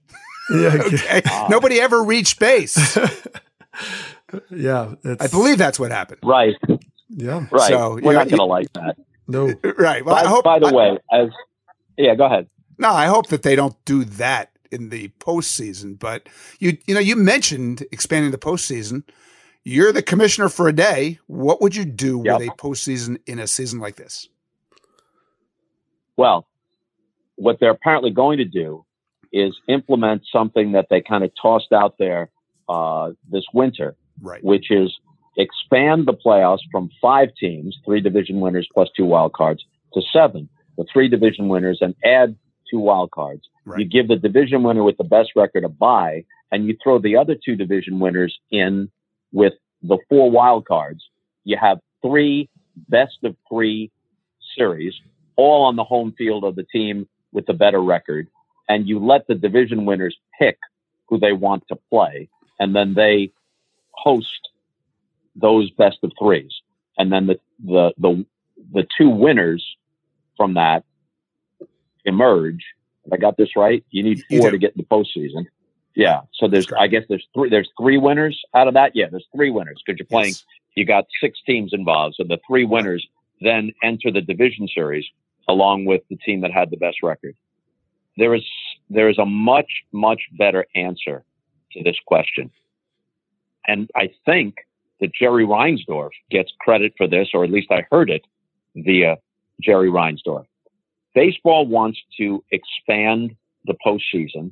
F: Yeah,
A: Okay. Ah. Nobody ever reached base.
F: yeah. It's,
A: I believe that's what happened.
H: Right,
F: Yeah.
H: right.
A: So,
H: We're not going to like that.
F: No.
A: Right. Well,
H: by,
A: I hope.
H: by the
A: I-
H: way, as yeah, go ahead.
A: No, I hope that they don't do that in the postseason. But you, you know, you mentioned expanding the postseason. You're the commissioner for a day. What would you do
H: Yep.
A: with a postseason in a season like this?
H: Well, what they're apparently going to do is implement something that they kind of tossed out there uh, this winter,
A: Right.
H: which is expand the playoffs from five teams, three division winners plus two wild cards, to seven, the three division winners, and add two wild cards.
A: Right.
H: You give the division winner with the best record a bye, and you throw the other two division winners in with the four wild cards. You have three best of three series, all on the home field of the team with the better record, and you let the division winners pick who they want to play, and then they host those best of threes, and then the the the the two winners from that emerge. If I got this right, you need four
A: do.
H: to get in the postseason. Yeah, so there's I guess there's three there's three winners out of that. Yeah, there's three winners because you're playing
A: Yes.
H: you got six teams involved. So the three winners then enter the division series along with the team that had the best record. There is there is a much much better answer to this question, and I think that Jerry Reinsdorf gets credit for this, or at least I heard it via Jerry Reinsdorf. Baseball wants to expand the postseason,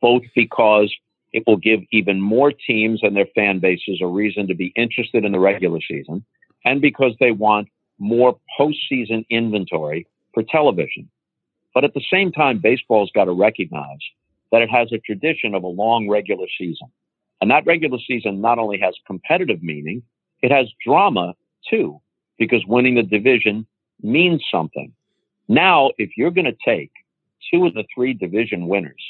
H: both because it will give even more teams and their fan bases a reason to be interested in the regular season, and because they want more postseason inventory for television. But at the same time, baseball's got to recognize that it has a tradition of a long regular season. And that regular season not only has competitive meaning, it has drama too, because winning the division means something. Now, if you're going to take two of the three division winners,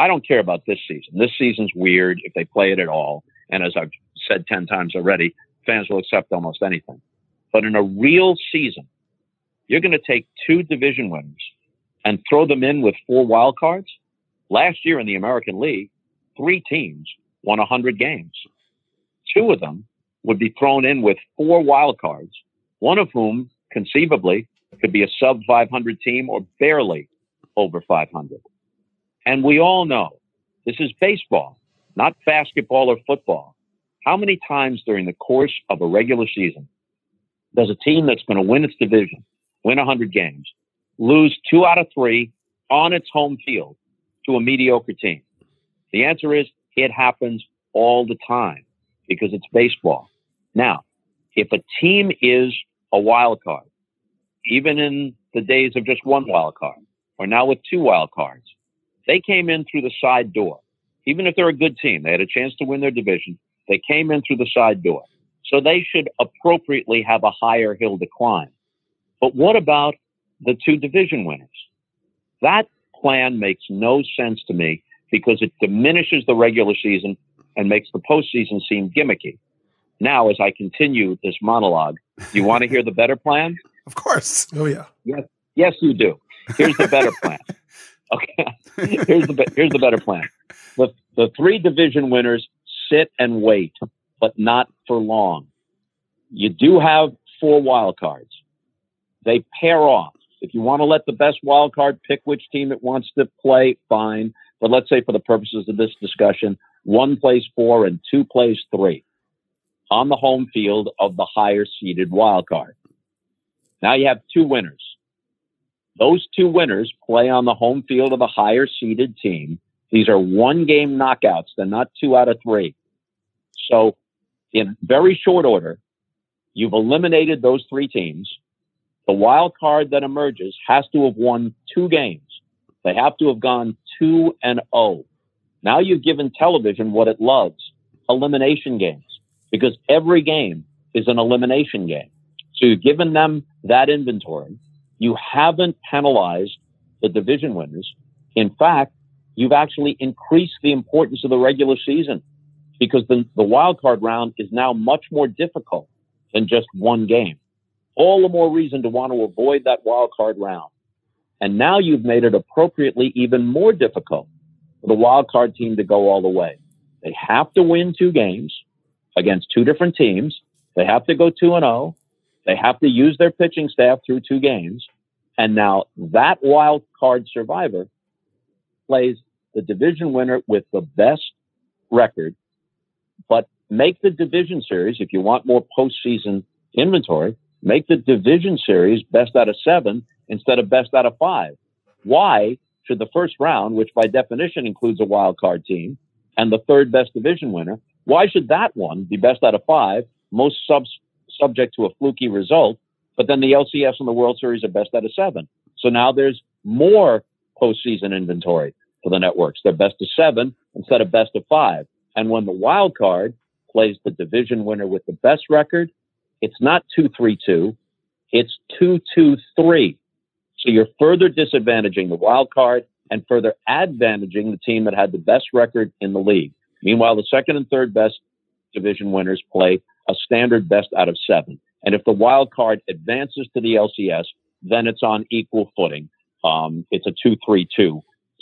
H: I don't care about this season. This season's weird if they play it at all. And as I've said 10 times already, fans will accept almost anything. But in a real season, you're going to take two division winners and throw them in with four wild cards. Last year in the American League, three teams won 100 games. Two of them would be thrown in with four wild cards, one of whom conceivably could be a sub 500 team or barely over 500. And we all know this is baseball, not basketball or football. How many times during the course of a regular season does a team that's going to win its division, win 100 games, lose two out of three on its home field to a mediocre team? The answer is it happens all the time because it's baseball. Now, if a team is a wild card, even in the days of just one wild card, or now with two wild cards, they came in through the side door. Even if they're a good team, they had a chance to win their division. They came in through the side door. So they should appropriately have a higher hill to climb. But what about the two division winners? That plan makes no sense to me because it diminishes the regular season and makes the postseason seem gimmicky. Now, as I continue this monologue, you want to hear the better plan?
A: Of course.
F: Oh yeah.
H: Yes, yes you do. Here's the better plan. Okay. Here's the here's the better plan. The the three division winners sit and wait, but not for long. You do have four wild cards. They pair off. If you want to let the best wild card pick which team it wants to play, fine. But let's say for the purposes of this discussion, one plays four and two plays three on the home field of the higher seeded wild card. Now you have two winners. Those two winners play on the home field of a higher seeded team. These are one game knockouts. They're not two out of three. So in very short order, you've eliminated those three teams. the wild card that emerges has to have won two games. They have to have gone 2 and 0. Now you've given television what it loves, elimination games, because every game is an elimination game. So you've given them that inventory. You haven't penalized the division winners. In fact, you've actually increased the importance of the regular season because the, the wild card round is now much more difficult than just one game. All the more reason to want to avoid that wild card round. And now you've made it appropriately even more difficult for the wild card team to go all the way. They have to win two games against two different teams. They have to go 2 and 0. They have to use their pitching staff through two games. And now that wild card survivor plays the division winner with the best record, but make the division series, if you want more postseason inventory, make the division series best out of seven instead of best out of five. Why should the first round, which by definition includes a wild card team, and the third best division winner, why should that one be best out of five, most subs- subject to a fluky result, but then the LCS and the World Series are best out of seven? So now there's more postseason inventory for the networks. They're best of seven instead of best of five. And when the wild card plays the division winner with the best record, it's not 2-3-2, it's 2-2-3. So you're further disadvantaging the wild card and further advantaging the team that had the best record in the league. Meanwhile, the second and third best division winners play a standard best out of seven. And if the wild card advances to the LCS, then it's on equal footing. Um, it's a 2-3-2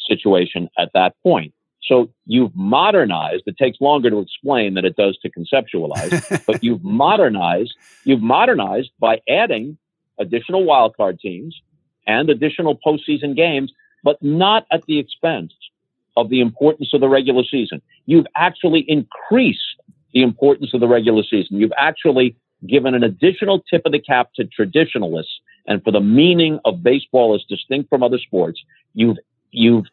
H: situation at that point. So you've modernized. It takes longer to explain than it does to conceptualize, but you've modernized. You've modernized by adding additional wildcard teams and additional postseason games, but not at the expense of the importance of the regular season. You've actually increased the importance of the regular season. You've actually given an additional tip of the cap to traditionalists and for the meaning of baseball as distinct from other sports. You've you've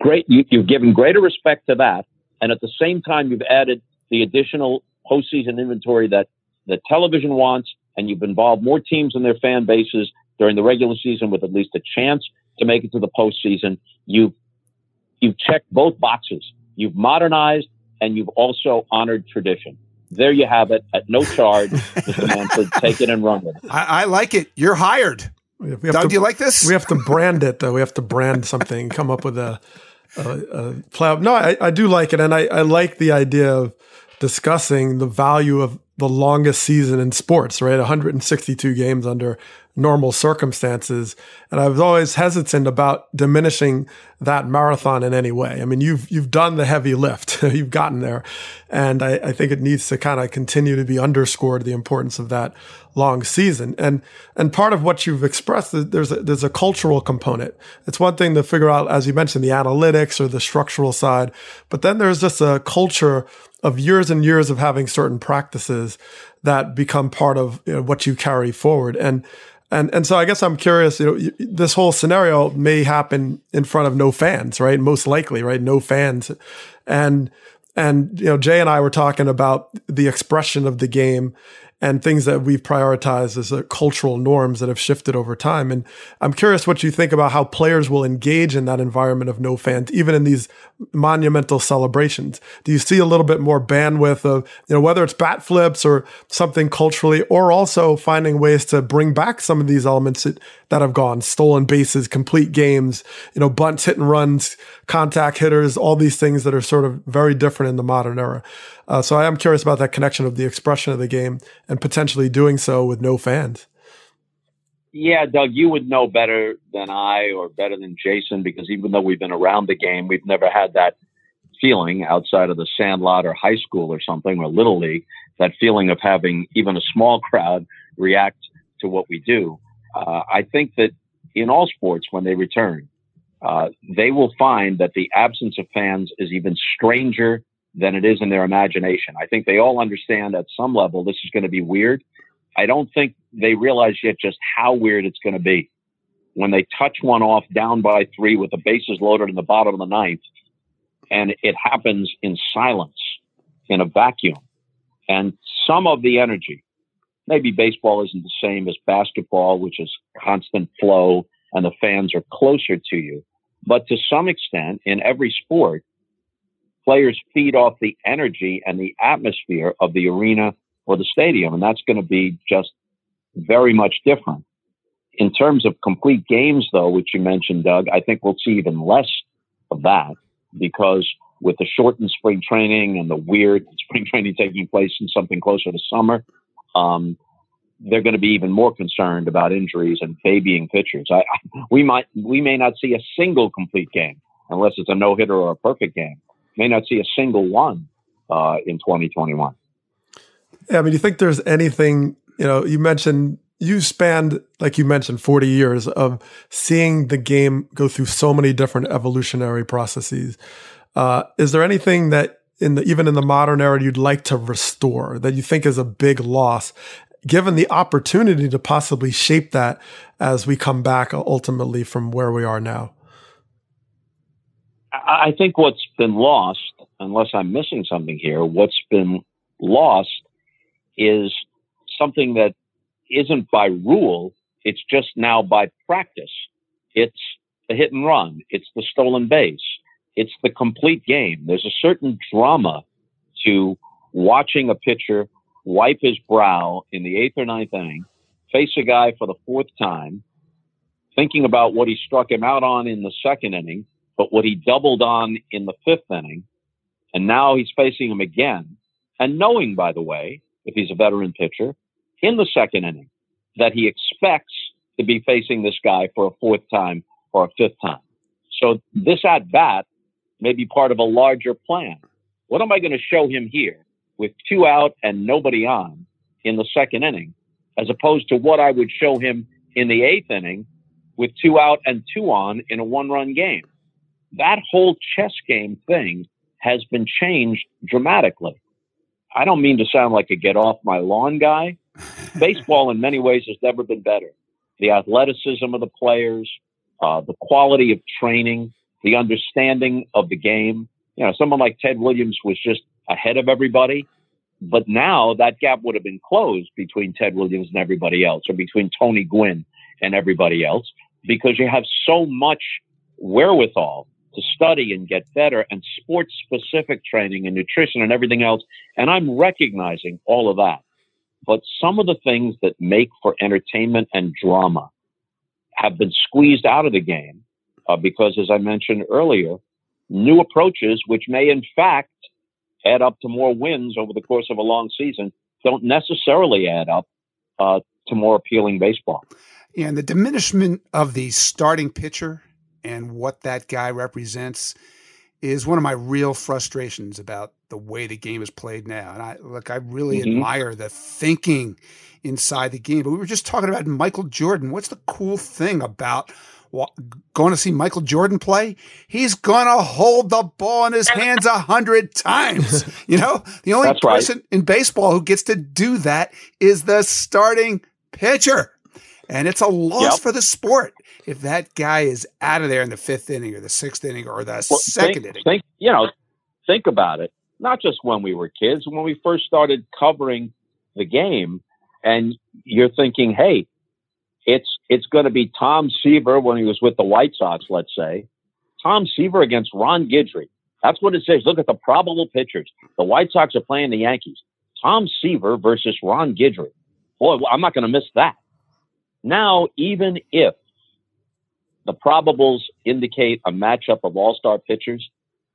H: great you, you've given greater respect to that, and at the same time you've added the additional postseason inventory that the television wants, and you've involved more teams and their fan bases during the regular season with at least a chance to make it to the postseason. You've you've checked both boxes. You've modernized and you've also honored tradition. There you have it at no charge. Mr. Manfred, take it and run with it.
A: I, I like it. You're hired. Doug,
F: to,
A: do you like this?
F: We have to brand it though. We have to brand something, come up with a, a, a plow. No, I, I do like it. And I, I like the idea of discussing the value of the longest season in sports, right? 162 games under normal circumstances. And I was always hesitant about diminishing that marathon in any way. I mean, you've, you've done the heavy lift. you've gotten there. And I, I think it needs to kind of continue to be underscored the importance of that long season. And, and part of what you've expressed, there's a, there's a cultural component. It's one thing to figure out, as you mentioned, the analytics or the structural side, but then there's just a culture of years and years of having certain practices that become part of you know, what you carry forward. And and and so I guess I'm curious. You know, this whole scenario may happen in front of no fans, right? Most likely, right? No fans, and and you know, Jay and I were talking about the expression of the game and things that we've prioritized as uh, cultural norms that have shifted over time. And I'm curious what you think about how players will engage in that environment of no fans, even in these monumental celebrations. Do you see a little bit more bandwidth of, you know, whether it's bat flips or something culturally, or also finding ways to bring back some of these elements that, that have gone stolen bases, complete games, you know, bunts, hit and runs, contact hitters, all these things that are sort of very different in the modern era. Uh, so I am curious about that connection of the expression of the game and potentially doing so with no fans.
H: Yeah, Doug, you would know better than I or better than Jayson because even though we've been around the game, we've never had that feeling outside of the sandlot or high school or something or little league, that feeling of having even a small crowd react to what we do. Uh, I think that in all sports, when they return, uh, they will find that the absence of fans is even stranger than it is in their imagination. I think they all understand at some level this is going to be weird. I don't think they realize yet just how weird it's going to be when they touch one off down by three with the bases loaded in the bottom of the ninth, and it happens in silence, in a vacuum. And some of the energy maybe baseball isn't the same as basketball, which is constant flow and the fans are closer to you. But to some extent, in every sport, players feed off the energy and the atmosphere of the arena or the stadium. And that's going to be just very much different. In terms of complete games, though, which you mentioned, Doug, I think we'll see even less of that because with the shortened spring training and the weird spring training taking place in something closer to summer, um, they're going to be even more concerned about injuries and babying pitchers. I, I, we might, we may not see a single complete game unless it's a no hitter or a perfect game. May not see a single one uh, in 2021.
F: Yeah, I mean, do you think there's anything? You know, you mentioned you spanned, like you mentioned, 40 years of seeing the game go through so many different evolutionary processes. Uh, is there anything that in the, even in the modern era you'd like to restore that you think is a big loss given the opportunity to possibly shape that as we come back ultimately from where we are now?
H: I think what's been lost, unless I'm missing something here, what's been lost is something that isn't by rule, it's just now by practice. It's the hit and run, it's the stolen base, it's the complete game. There's a certain drama to watching a pitcher wipe his brow in the eighth or ninth inning, face a guy for the fourth time, thinking about what he struck him out on in the second inning, but what he doubled on in the fifth inning, and now he's facing him again. And knowing, by the way, if he's a veteran pitcher, in the second inning, that he expects to be facing this guy for a fourth time or a fifth time. So this at bat may be part of a larger plan. What am I going to show him here with two out and nobody on in the second inning, as opposed to what I would show him in the eighth inning with two out and two on in a one run game? That whole chess game thing has been changed dramatically. I don't mean to sound like a get off my lawn guy. Baseball, in many ways, has never been better. The athleticism of the players, uh, the quality of training, the understanding of the game. You know, someone like Ted Williams was just ahead of everybody. But now that gap would have been closed between Ted Williams and everybody else, or between Tony Gwynn and everybody else, because you have so much wherewithal to study and get better and sports specific training and nutrition and everything else. And I'm recognizing all of that. But some of the things that make for entertainment and drama have been squeezed out of the game uh, because, as I mentioned earlier, new approaches, which may in fact add up to more wins over the course of a long season, don't necessarily add up uh, to more appealing baseball.
A: And the diminishment of the starting pitcher and what that guy represents is one of my real frustrations about the way the game is played now. And I look, I really mm-hmm. admire the thinking inside the game. But we were just talking about Michael Jordan. What's the cool thing about going to see Michael Jordan play? He's going to hold the ball in his hands a hundred times. You know, the only That's person right. in baseball who gets to do that is the starting pitcher. And it's a loss yep. for the sport if that guy is out of there in the fifth inning or the sixth inning or the well, second
H: think,
A: inning.
H: Think, you know, think about it. Not just when we were kids, when we first started covering the game, and you're thinking, hey, it's it's going to be Tom Seaver when he was with the White Sox, let's say, Tom Seaver against Ron Guidry. That's what it says. Look at the probable pitchers. The White Sox are playing the Yankees. Tom Seaver versus Ron Guidry. Boy, I'm not going to miss that. Now, even if the probables indicate a matchup of all star pitchers,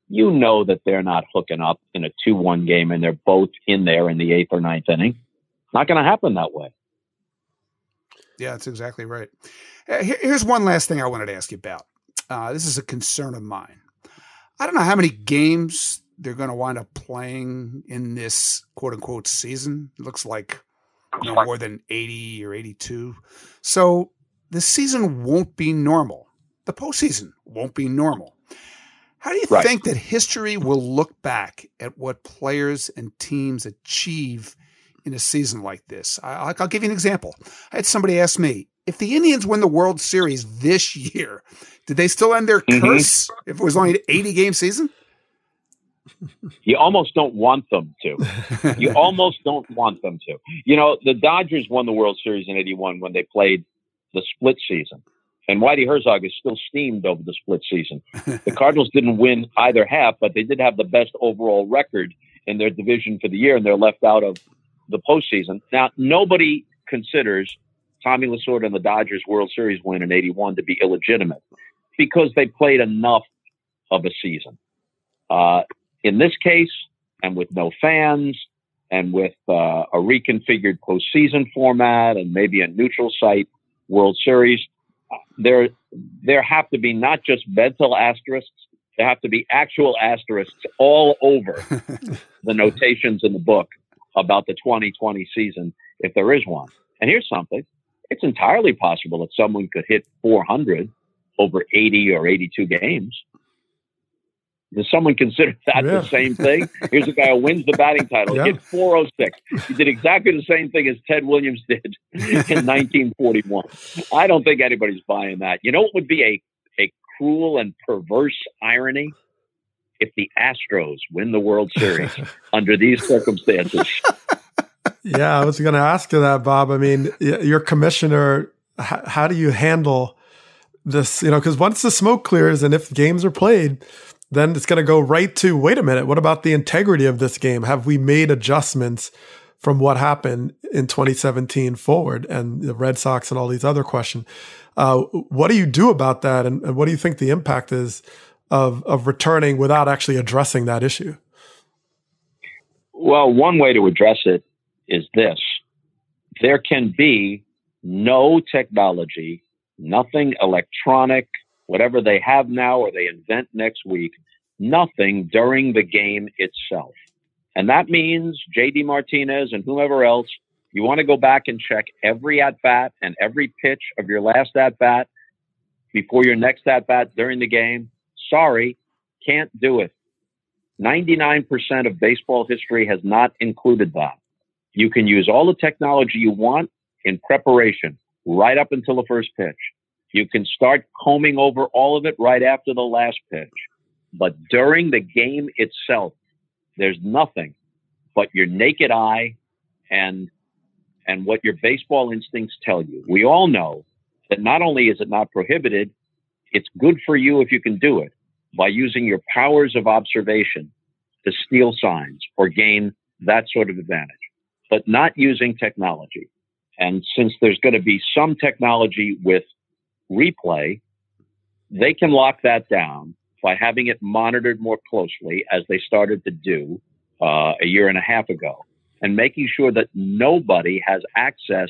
H: you know that they're not hooking up in a 2 1 game and they're both in there in the eighth or ninth inning. Not going to happen that way.
A: Yeah, that's exactly right. Uh, here's one last thing I wanted to ask you about. Uh, this is a concern of mine. I don't know how many games they're going to wind up playing in this quote unquote season. It looks like know, more than 80 or 82. So the season won't be normal. The postseason won't be normal. How do you right. think that history will look back at what players and teams achieve in a season like this? I, will give you an example. I had somebody ask me if the Indians win the World Series this year, did they still end their mm-hmm. curse if it was only an 80 game season?
H: You almost don't want them to. You almost don't want them to. You know, the Dodgers won the World Series in 81 when they played the split season. And Whitey Herzog is still steamed over the split season. The Cardinals didn't win either half, but they did have the best overall record in their division for the year, and they're left out of the postseason. Now, nobody considers Tommy Lasorda and the Dodgers World Series win in 81 to be illegitimate because they played enough of a season. Uh, in this case, and with no fans, and with uh, a reconfigured postseason format, and maybe a neutral site World Series, there there have to be not just mental asterisks, there have to be actual asterisks all over the notations in the book about the 2020 season, if there is one. And here's something: it's entirely possible that someone could hit 400 over 80 or 82 games. Does someone consider that
F: Yeah.
H: the same thing? Here's a guy who wins the batting title.
F: Yeah.
H: He hit 406. He did exactly the same thing as Ted Williams did in 1941. I don't think anybody's buying that. You know what would be a, a cruel and perverse irony? If the Astros win the World Series under these circumstances.
F: Yeah, I was going to ask you that, Bob. I mean, your commissioner, h- how do you handle this? You know, because once the smoke clears and if games are played, then it's going to go right to wait a minute, what about the integrity of this game? Have we made adjustments from what happened in 2017 forward and the Red Sox and all these other questions? Uh, what do you do about that? And, and what do you think the impact is of, of returning without actually addressing that issue?
H: Well, one way to address it is this there can be no technology, nothing electronic, whatever they have now or they invent next week, nothing during the game itself. And that means JD Martinez and whomever else, you want to go back and check every at bat and every pitch of your last at bat before your next at bat during the game. Sorry, can't do it. 99% of baseball history has not included that. You can use all the technology you want in preparation right up until the first pitch. You can start combing over all of it right after the last pitch. But during the game itself, there's nothing but your naked eye and and what your baseball instincts tell you. We all know that not only is it not prohibited, it's good for you if you can do it by using your powers of observation to steal signs or gain that sort of advantage, but not using technology. And since there's going to be some technology with replay, they can lock that down by having it monitored more closely as they started to do uh, a year and a half ago and making sure that nobody has access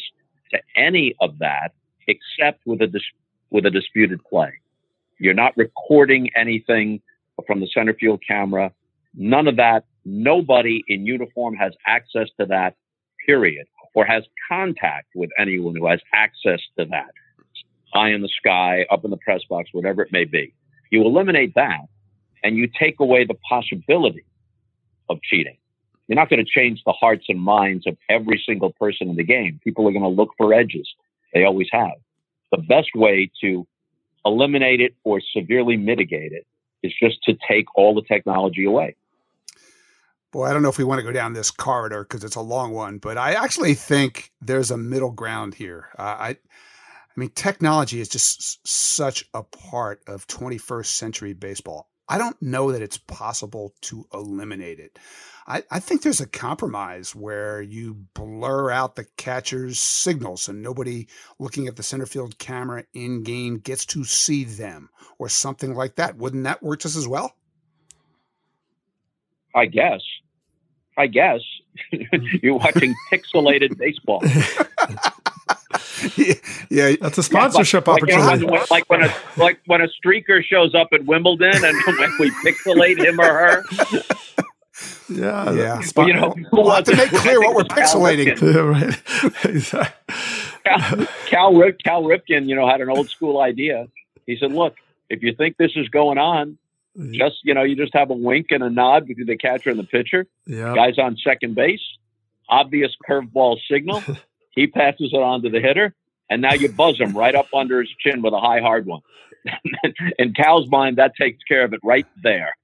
H: to any of that except with a dis- with a disputed play. You're not recording anything from the center field camera. None of that. Nobody in uniform has access to that, period, or has contact with anyone who has access to that. Eye in the sky, up in the press box, whatever it may be. You eliminate that and you take away the possibility of cheating. You're not going to change the hearts and minds of every single person in the game. People are going to look for edges. They always have. The best way to eliminate it or severely mitigate it is just to take all the technology away.
A: Boy, I don't know if we want to go down this corridor because it's a long one, but I actually think there's a middle ground here. Uh, I, I mean, technology is just such a part of 21st century baseball. I don't know that it's possible to eliminate it. I, I think there's a compromise where you blur out the catcher's signals so nobody looking at the center field camera in game gets to see them or something like that. Wouldn't that work just as well?
H: I guess. I guess you're watching pixelated baseball.
A: yeah,
F: That's a sponsorship
H: like, like,
F: opportunity.
H: when, like when a like when a streaker shows up at Wimbledon and when we pixelate him or her.
F: Yeah,
A: Yeah.
F: the
H: Well, you know,
A: We'll have to make clear what we're
H: it was Cal
A: pixelating.
H: Ripken.
F: yeah, right.
H: Cal, Cal, Rip, Cal Ripken, you know, had an old school idea. He said, "Look, if you think this is going on, mm. just you know, you just have a wink and a nod between the catcher and the pitcher.
F: Yeah,
H: Guys on second base, obvious curveball signal. He passes it on to the hitter, and now you buzz him right up under his chin with a high hard one. In Cal's mind, that takes care of it right there.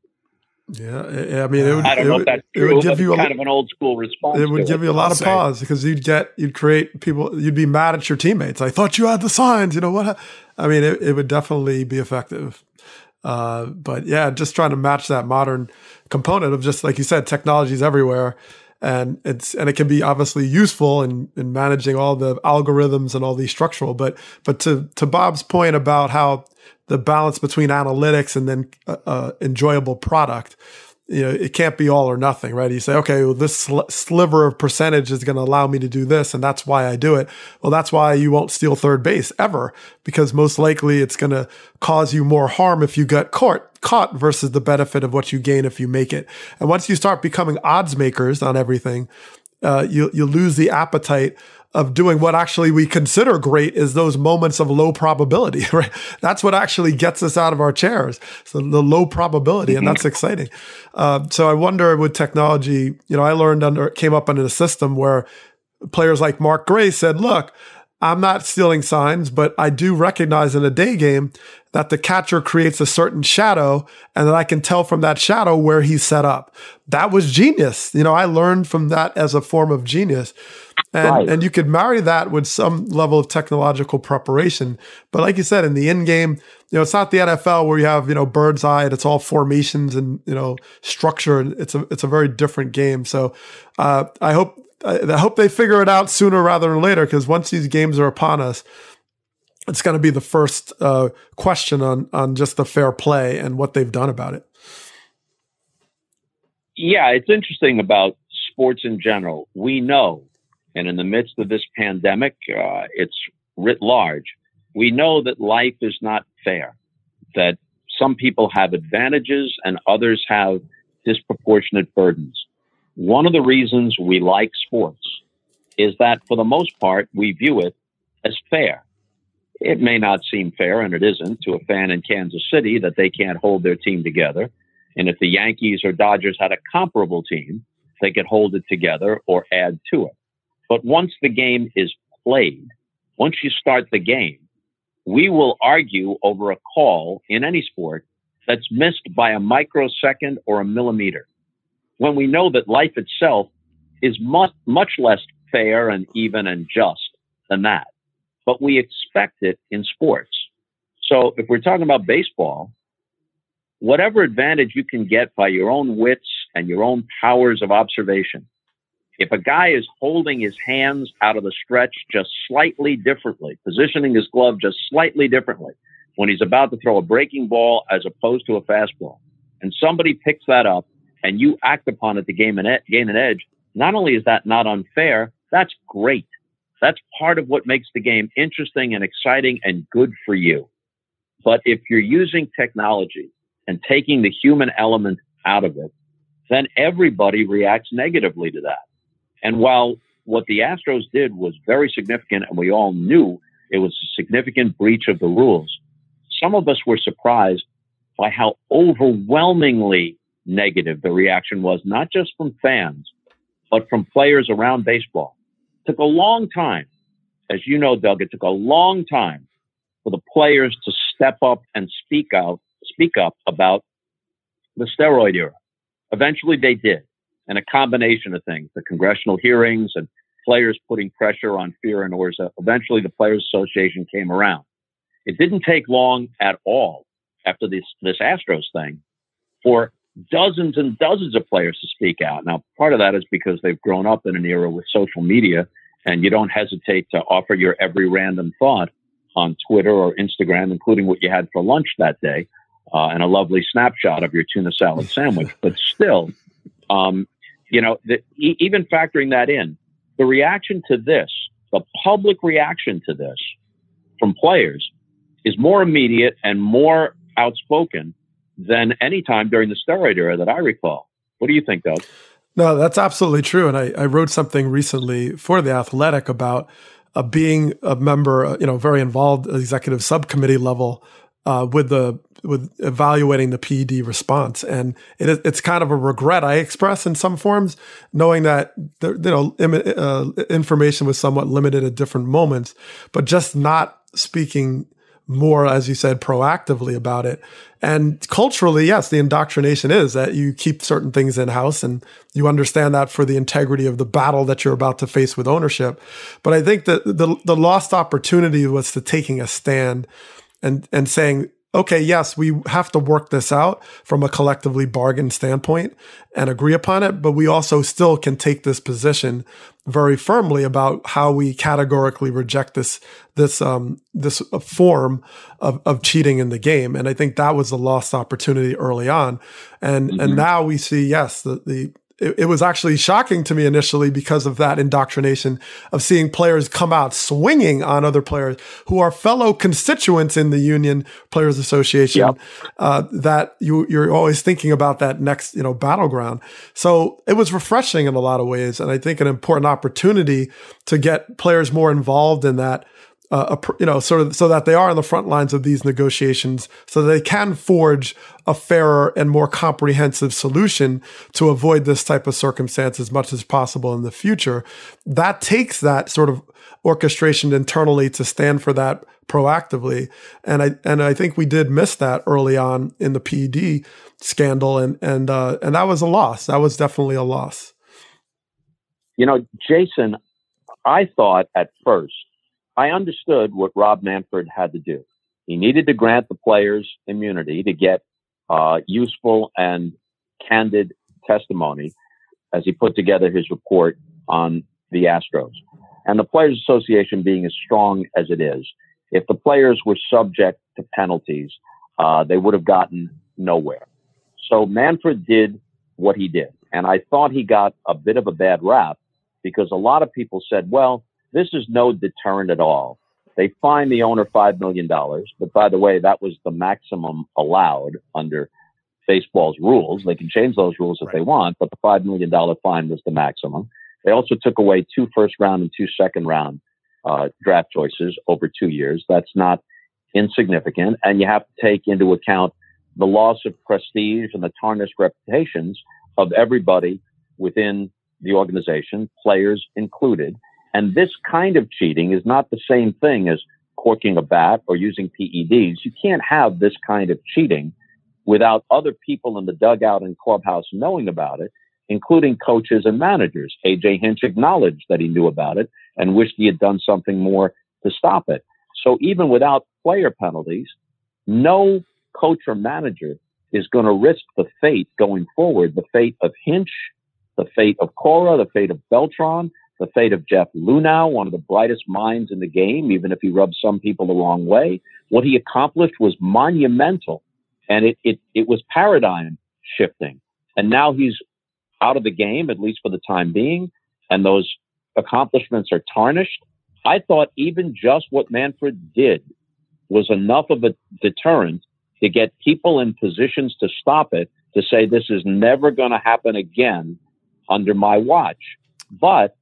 F: Yeah, I mean, it would,
H: I don't
F: it
H: know
F: would,
H: if that's
F: it would give
H: but
F: you a,
H: kind of an old school response.
F: it would give
H: it.
F: you a lot
A: I'll
F: of
A: say.
F: pause because you'd get you'd create people you'd be mad at your teammates. I thought you had the signs. You know what? I mean, it, it would definitely be effective. Uh, but yeah, just trying to match that modern component of just like you said, technology is everywhere, and it's and it can be obviously useful in in managing all the algorithms and all these structural. But but to to Bob's point about how the balance between analytics and then uh, uh, enjoyable product you know, it can't be all or nothing, right? You say, okay, well, this sl- sliver of percentage is going to allow me to do this, and that's why I do it. Well, that's why you won't steal third base ever, because most likely it's going to cause you more harm if you get caught, caught versus the benefit of what you gain if you make it. And once you start becoming odds makers on everything, uh, you you lose the appetite of doing what actually we consider great is those moments of low probability, right? That's what actually gets us out of our chairs. So the low probability, and that's exciting. Uh, so I wonder with technology, you know, I learned under, came up under a system where players like Mark Gray said, look, I'm not stealing signs, but I do recognize in a day game that the catcher creates a certain shadow and that I can tell from that shadow where he's set up. That was genius. You know, I learned from that as a form of genius. And,
H: Right.
F: and you could marry that with some level of technological preparation. But like you said, in the end game, you know, it's not the NFL where you have, you know, bird's eye and it's all formations and, you know, structure. And it's a, it's a very different game. So, uh, I hope, I, I hope they figure it out sooner rather than later. Cause once these games are upon us, it's going to be the first, uh, question on, on just the fair play and what they've done about it.
H: yeah, it's interesting about sports in general. We know, and in the midst of this pandemic, uh, it's writ large. We know that life is not fair, that some people have advantages and others have disproportionate burdens. One of the reasons we like sports is that for the most part, we view it as fair. It may not seem fair, and it isn't, to a fan in Kansas City that they can't hold their team together. And if the Yankees or Dodgers had a comparable team, they could hold it together or add to it. But once the game is played, once you start the game, we will argue over a call in any sport that's missed by a microsecond or a millimeter. When we know that life itself is much, much less fair and even and just than that. But we expect it in sports. So if we're talking about baseball, whatever advantage you can get by your own wits and your own powers of observation. If a guy is holding his hands out of the stretch just slightly differently, positioning his glove just slightly differently when he's about to throw a breaking ball as opposed to a fastball, and somebody picks that up and you act upon it to gain an, ed- gain an edge, not only is that not unfair, that's great. That's part of what makes the game interesting and exciting and good for you. But if you're using technology and taking the human element out of it, then everybody reacts negatively to that. And while what the Astros did was very significant and we all knew it was a significant breach of the rules, some of us were surprised by how overwhelmingly negative the reaction was, not just from fans, but from players around baseball. It took a long time, as you know, Doug, it took a long time for the players to step up and speak out, speak up about the steroid era. Eventually they did. And a combination of things, the congressional hearings and players putting pressure on Fehr and Orza. Eventually the Players Association came around. It didn't take long at all after this, this Astros thing for dozens and dozens of players to speak out. Now, part of that is because they've grown up in an era with social media and you don't hesitate to offer your every random thought on Twitter or Instagram, including what you had for lunch that day, uh, and a lovely snapshot of your tuna salad sandwich. But still, um, you know, the, e- even factoring that in, the reaction to this, the public reaction to this from players is more immediate and more outspoken than any time during the steroid era that I recall. What do you think, Doug?
F: No, that's absolutely true. And I, I wrote something recently for the Athletic about uh, being a member, uh, you know, very involved executive subcommittee level uh, with the with evaluating the PED response, and it, it's kind of a regret I express in some forms, knowing that the, you know Im- uh, information was somewhat limited at different moments, but just not speaking more, as you said, proactively about it. And culturally, yes, the indoctrination is that you keep certain things in house and you understand that for the integrity of the battle that you're about to face with ownership. But I think that the, the lost opportunity was to taking a stand and, and saying, okay, yes, we have to work this out from a collectively bargained standpoint and agree upon it, but we also still can take this position very firmly about how we categorically reject this this um this form of of cheating in the game. And I think that was a lost opportunity early on. And mm-hmm. and now we see, yes, the the it, it, was actually shocking to me initially because of that indoctrination of seeing players come out swinging on other players who are fellow constituents in the Union Players Association. Yep. Uh, that you you're always thinking about that next you know battleground. So it was refreshing in a lot of ways, and I think an important opportunity to get players more involved in that uh, a, you know, sort of so that they are on the front lines of these negotiations, so they can forge a fairer and more comprehensive solution to avoid this type of circumstance as much as possible in the future. That takes that sort of orchestration internally to stand for that proactively, and I and I think we did miss that early on in the PED scandal, and and uh, and that was a loss. That was definitely a loss.
H: You know, Jayson, I thought at first I understood what Rob Manfred had to do. He needed to grant the players immunity to get uh, useful and candid testimony as he put together his report on the Astros. And the Players Association being as strong as it is, if the players were subject to penalties, uh, they would have gotten nowhere. So Manfred did what he did. And I thought he got a bit of a bad rap because a lot of people said, well, this is no deterrent at all. They fined the owner $5 million. But by the way, that was the maximum allowed under baseball's rules. They can change those rules if right. they want, but the $5 million fine was the maximum. They also took away two first round and two second round uh, draft choices over two years. That's not insignificant. And you have to take into account the loss of prestige and the tarnished reputations of everybody within the organization, players included. And this kind of cheating is not the same thing as corking a bat or using PEDs. You can't have this kind of cheating without other people in the dugout and clubhouse knowing about it, including coaches and managers. AJ Hinch acknowledged that he knew about it and wished he had done something more to stop it. So even without player penalties, no coach or manager is going to risk the fate going forward, the fate of Hinch, the fate of Cora, the fate of Beltran, the fate of Jeff Luhnow, one of the brightest minds in the game, even if he rubbed some people the wrong way. What he accomplished was monumental and it, it, it was paradigm shifting. And now he's out of the game, at least for the time being, and those accomplishments are tarnished. I thought even just what Manfred did was enough of a deterrent to get people in positions to stop it, to say this is never going to happen again under my watch. But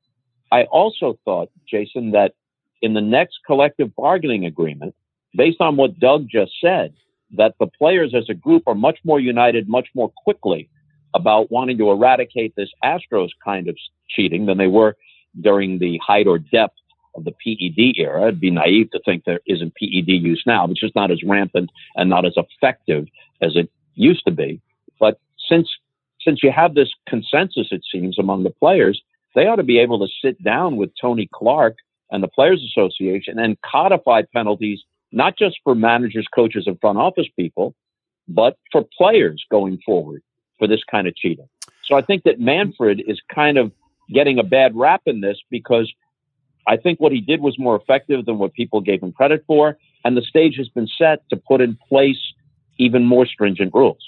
H: I also thought, Jayson, that in the next collective bargaining agreement, based on what Doug just said, that the players as a group are much more united, much more quickly about wanting to eradicate this Astros kind of cheating than they were during the height or depth of the PED era. It'd be naive to think there isn't PED use now. It's just not as rampant and not as effective as it used to be. But since since you have this consensus, it seems, among the players, they ought to be able to sit down with Tony Clark and the Players Association and codify penalties, not just for managers, coaches, and front office people, but for players going forward for this kind of cheating. So I think that Manfred is kind of getting a bad rap in this because I think what he did was more effective than what people gave him credit for. And the stage has been set to put in place even more stringent rules.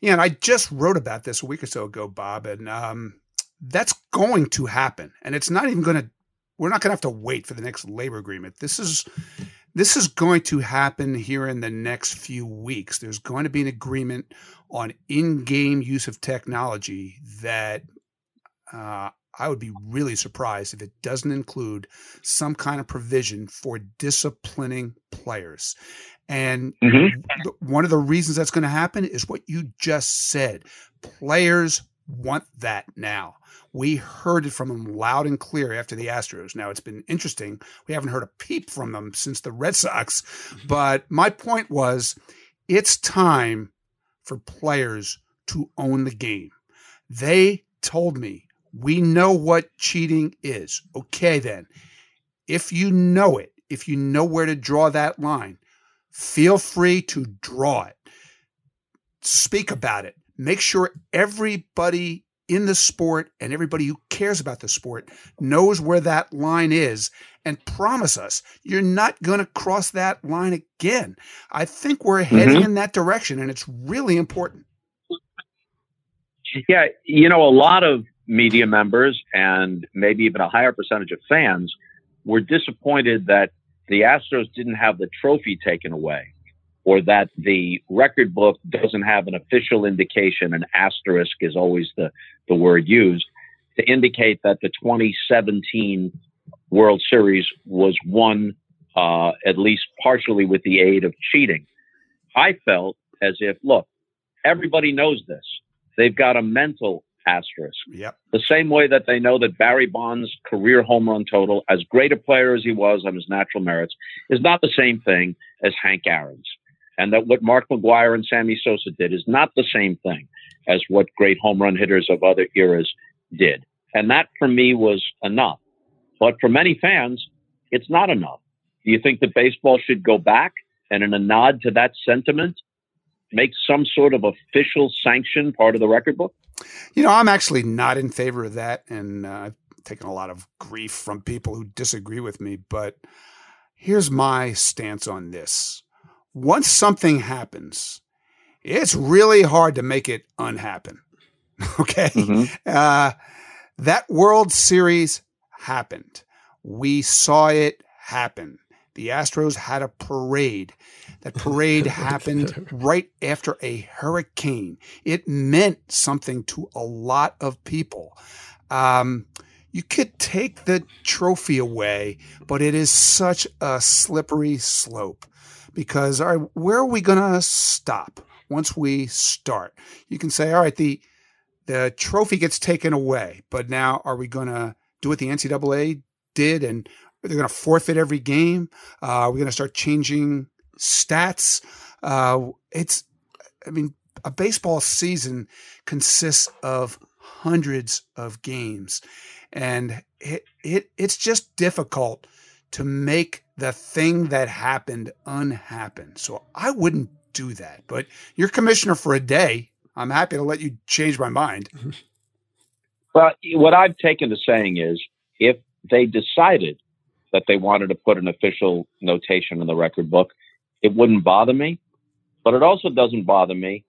A: Yeah, and I just wrote about this a week or so ago, Bob, and um, that's going to happen. And it's not even going to, we're not going to have to wait for the next labor agreement. This is, this is going to happen here in the next few weeks. There's going to be an agreement on in game use of technology that uh, I would be really surprised if it doesn't include some kind of provision for disciplining players. And mm-hmm. one of the reasons that's going to happen is what you just said. Players want that now. We heard it from them loud and clear after the Astros. Now it's been interesting. We haven't heard a peep from them since the Red Sox. Mm-hmm. But my point was it's time for players to own the game. They told me, we know what cheating is. Okay, then. If you know it, if you know where to draw that line, feel free to draw it. Speak about it. Make sure everybody in the sport and everybody who cares about the sport knows where that line is and promise us you're not going to cross that line again. I think we're heading mm-hmm. in that direction and it's really important.
H: Yeah, you know, a lot of media members and maybe even a higher percentage of fans were disappointed that the Astros didn't have the trophy taken away or that the record book doesn't have an official indication, an asterisk is always the, the word used, to indicate that the 2017 World Series was won uh, at least partially with the aid of cheating. I felt as if, look, everybody knows this. They've got a mental asterisk.
A: Yep.
H: The same way that they know that Barry Bonds' career home run total, as great a player as he was on his natural merits, is not the same thing as Hank Aaron's and that what Mark McGwire and Sammy Sosa did is not the same thing as what great home run hitters of other eras did. And that for me was enough. But for many fans, it's not enough. Do you think that baseball should go back and in a nod to that sentiment, make some sort of official sanction part of the record book?
A: You know, I'm actually not in favor of that. And uh, I've taken a lot of grief from people who disagree with me. But here's my stance on this once something happens, it's really hard to make it unhappen. okay. Mm-hmm. Uh, that World Series happened. We saw it happen. The Astros had a parade. That parade happened right after a hurricane. It meant something to a lot of people. Um, you could take the trophy away, but it is such a slippery slope because all right, where are we going to stop once we start? You can say, all right, the the trophy gets taken away, but now are we going to do what the NCAA did and they're going to forfeit every game? Uh, are we going to start changing stats? Uh, it's, I mean, a baseball season consists of hundreds of games, and it, it it's just difficult to make the thing that happened unhappen. So I wouldn't do that. But you're commissioner for a day. I'm happy to let you change my mind. Mm-hmm.
H: Well, what I've taken to saying is if they decided that they wanted to put an official notation in the record book, it wouldn't bother me. But it also doesn't bother me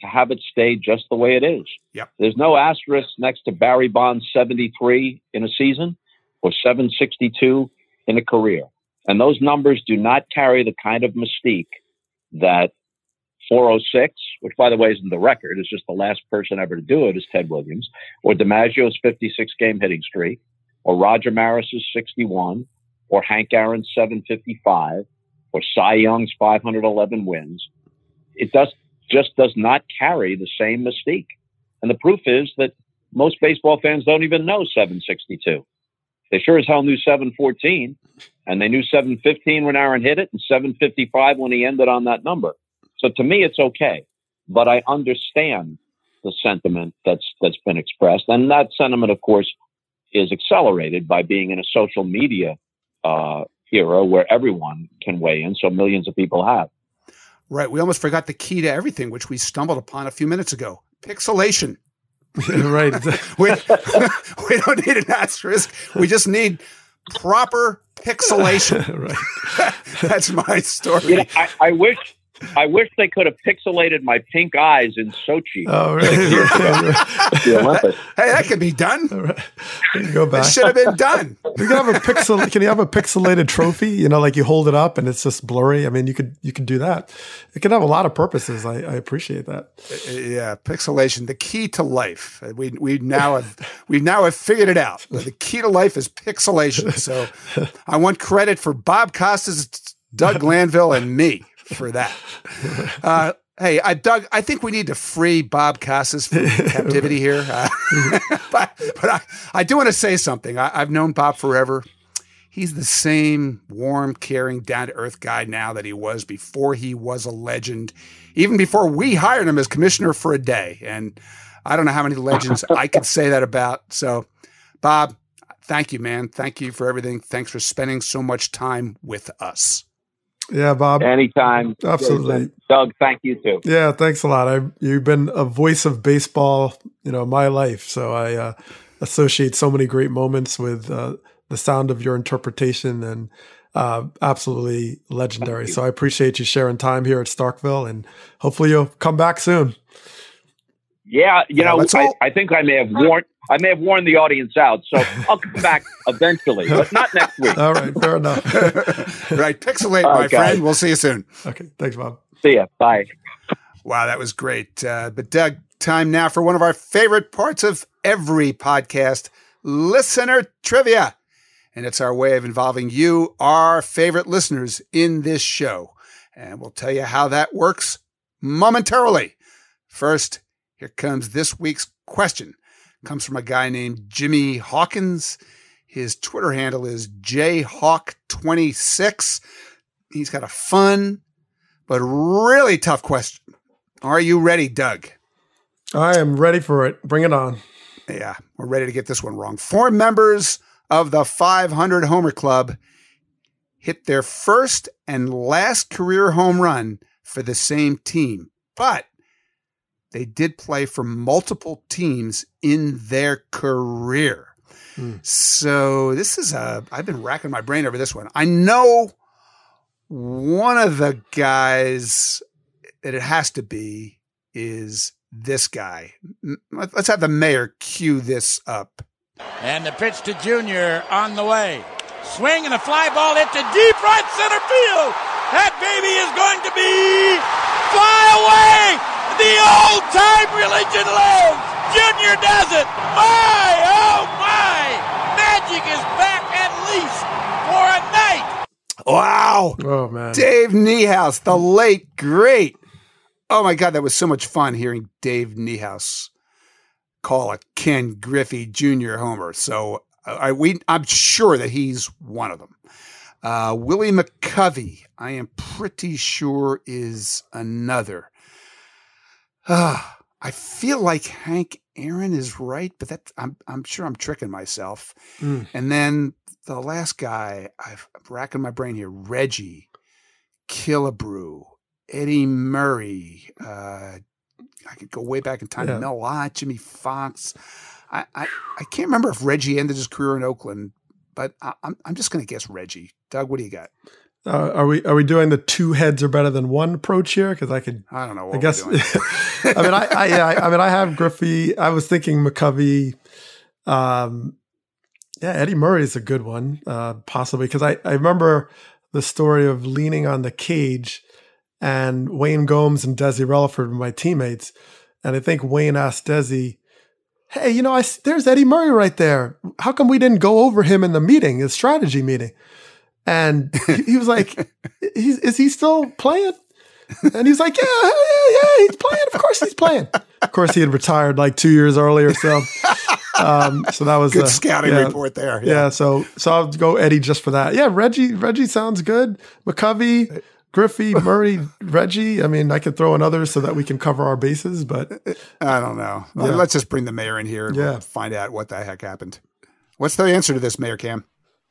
H: to have it stay just the way it is.
A: Yep.
H: There's no asterisk next to Barry Bonds 73 in a season or 762 in a career. And those numbers do not carry the kind of mystique that 406, which by the way isn't the record, it's just the last person ever to do it is Ted Williams, or DiMaggio's 56 game hitting streak, or Roger Maris's 61, or Hank Aaron's 755, or Cy Young's 511 wins. It does just does not carry the same mystique. And the proof is that most baseball fans don't even know 762. They sure as hell knew 714, and they knew 715 when Aaron hit it, and 755 when he ended on that number. So to me, it's okay, but I understand the sentiment that's that's been expressed, and that sentiment, of course, is accelerated by being in a social media uh, era where everyone can weigh in. So millions of people have.
A: Right. We almost forgot the key to everything, which we stumbled upon a few minutes ago: pixelation.
F: right.
A: we, we don't need an asterisk. We just need proper pixelation. right. That's my story.
H: You know, I, I wish I wish they could have pixelated my pink eyes in Sochi.
F: Oh, really?
A: the Olympics. Hey, that could be done.
F: Right. Go back.
A: It should have been done.
F: You can have a pixel. Can you have a pixelated trophy? You know, like you hold it up and it's just blurry. I mean, you could you could do that. It can have a lot of purposes. I, I appreciate that.
A: Uh, yeah, pixelation, the key to life. Uh, we we now have we now have figured it out. The key to life is pixelation. So I want credit for Bob Costas, Doug Glanville, and me for that. Uh, Hey, I Doug. I think we need to free Bob Costas from captivity here. Uh, but but I, I do want to say something. I, I've known Bob forever. He's the same warm, caring, down to earth guy now that he was before he was a legend, even before we hired him as commissioner for a day. And I don't know how many legends I could say that about. So, Bob, thank you, man. Thank you for everything. Thanks for spending so much time with us.
F: Yeah, Bob.
H: Anytime.
F: Absolutely.
H: Doug, thank you too.
F: Yeah, thanks a lot. I you've been a voice of baseball, you know, my life. So I uh, associate so many great moments with uh, the sound of your interpretation and uh, absolutely legendary. So I appreciate you sharing time here at Starkville, and hopefully you'll come back soon.
H: Yeah, you know, I, I think I may have warned I may have warned the audience out, so I'll come back eventually, but not next week.
F: All right, fair enough.
A: right. Pixelate,
H: All
A: my
H: right, guys.
A: friend. We'll see you soon.
F: okay, thanks, Bob.
H: See ya. Bye.
A: Wow, that was great. Uh, but Doug, time now for one of our favorite parts of every podcast listener trivia. And it's our way of involving you, our favorite listeners, in this show. And we'll tell you how that works momentarily. First, here comes this week's question. Comes from a guy named Jimmy Hawkins. His Twitter handle is jhawk26. He's got a fun but really tough question. Are you ready, Doug?
F: I am ready for it. Bring it on.
A: Yeah, we're ready to get this one wrong. Four members of the 500 Homer Club hit their first and last career home run for the same team, but they did play for multiple teams in their career.
F: Hmm.
A: So this is a, I've been racking my brain over this one. I know one of the guys that it has to be is this guy. Let- Let's have the mayor cue this up.
J: And the pitch to Junior on the way. Swing and a fly ball hit to deep right center field. That baby is going to be fly away. The old time religion lives. Junior does it. My, oh my. Magic is back at least for a night.
A: Wow.
F: Oh man,
A: Dave Niehaus, the late, great. Oh my God, that was so much fun hearing Dave Niehaus call a Ken Griffey Jr. homer. So uh, I, we, I'm sure that he's one of them. Uh, Willie McCovey, I am pretty sure is another. Ah, I feel like Hank Aaron is right, but that I'm I'm sure I'm tricking myself.
F: Mm.
A: And then the last guy, I've, I'm racking my brain here. Reggie, Killebrew, Eddie Murray. Uh, I could go way back in time.
F: Yeah.
A: Mel Ott, Jimmie Foxx. I, I I can't remember if Reggie ended his career in Oakland, but I, I'm I'm just going to guess Reggie. Doug, what do you got?
F: Uh, are we are we doing the two heads are better than one approach here? Because I could
A: I don't know. What
F: I guess.
A: doing.
F: I mean, I, I, yeah, I, I mean, I have Griffey. I was thinking McCovey. Um, yeah, Eddie Murray is a good one, uh, possibly because I, I remember the story of leaning on the cage, and Wayne Gomes and Desi Relaford were my teammates, and I think Wayne asked Desi, "Hey, you know, I there's Eddie Murray right there. How come we didn't go over him in the meeting, the strategy meeting?" And he, was like, he's, "Is he still playing?" And he's like, yeah, yeah, yeah, he's playing. Of course he's playing. Of course he had retired like two years earlier. So, um, so that was
A: Good
F: a-
A: scouting
F: yeah,
A: report there.
F: Yeah. So, so I'll go Eddie just for that. Yeah. Reggie, Reggie sounds good. McCovey, Griffey, Murray, Reggie. I mean, I could throw in others so that we can cover our bases, but
A: I don't know.
F: Yeah.
A: Let's just bring the mayor in here and
F: Yeah.
A: we'll find out what the heck happened. What's the answer to this, Mayor Cam?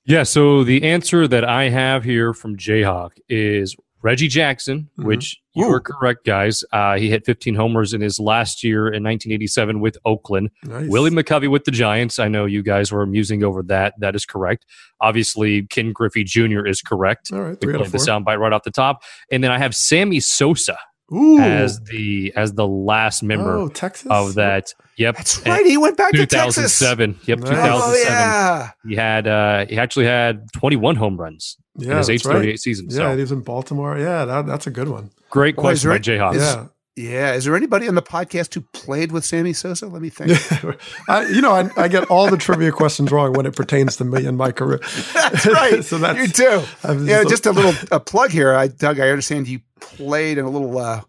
I: Yeah, so the answer that I have here from Jayhawk is Reggie Jackson,
F: Mhm.
I: which you
A: Ooh.
I: are correct, guys. Uh, he hit 15 homers in his last year in 1987 with Oakland.
F: nice.
I: Willie McCovey with the Giants. I know you guys were musing over that. That is correct. Obviously, Ken Griffey Jr. is correct.
F: All right.
I: We played the soundbite right off the top, and then I have Sammy Sosa
F: Ooh.
I: as the as the last member
F: oh, Texas.
I: of that. Yep,
A: That's right. He went back to Texas.
I: 2007. Yep,
F: Nice.
I: 2007.
A: Oh, yeah.
I: He had uh, he actually had 21 home runs
F: Yeah,
I: in his
F: that's
I: age 38
F: right.
I: season.
F: Yeah,
I: So
F: he was in Baltimore. Yeah, that, that's a good one.
I: great
A: Boy, is
I: question by
A: there-
I: Jayhawks.
F: Yeah.
A: Yeah. Is there anybody on the podcast who played with Sammy Sosa? Let me think.
F: I, you know, I, I get all the trivia questions wrong when it pertains to me and my career.
A: That's right.
F: so that's
A: you do.
F: I'm
A: Yeah,
F: so-
A: just a little a plug here. I Doug, I understand you played in a little uh,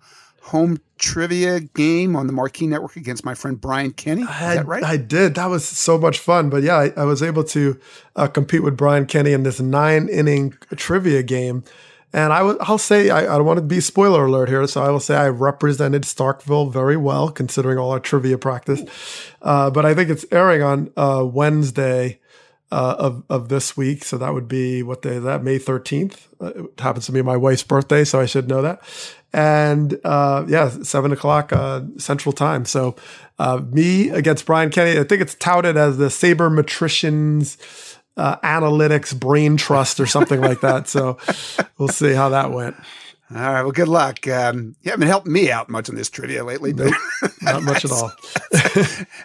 A: home trivia game on the Marquee Network against my friend Brian Kenny. Is
F: I,
A: that right?
F: I did. That was so much fun. But yeah, I, I was able to uh, compete with Brian Kenny in this nine inning trivia game. And I w- I'll say, I, I don't want to be spoiler alert here, so I will say I represented Starkville very well, considering all our trivia practice. Uh, but I think it's airing on uh, Wednesday uh, of, of this week. So that would be, what day that? May 13th. Uh, it happens to be my wife's birthday, so I should know that. And uh, yeah, seven o'clock uh, Central Time. So uh, me against Brian Kenny. I think it's touted as the Sabermetricians uh, Analytics Brain Trust or something like that. So we'll see how that went.
A: All right. Well, good luck. Um, you haven't helped me out much on this trivia lately, but
F: Not much at all.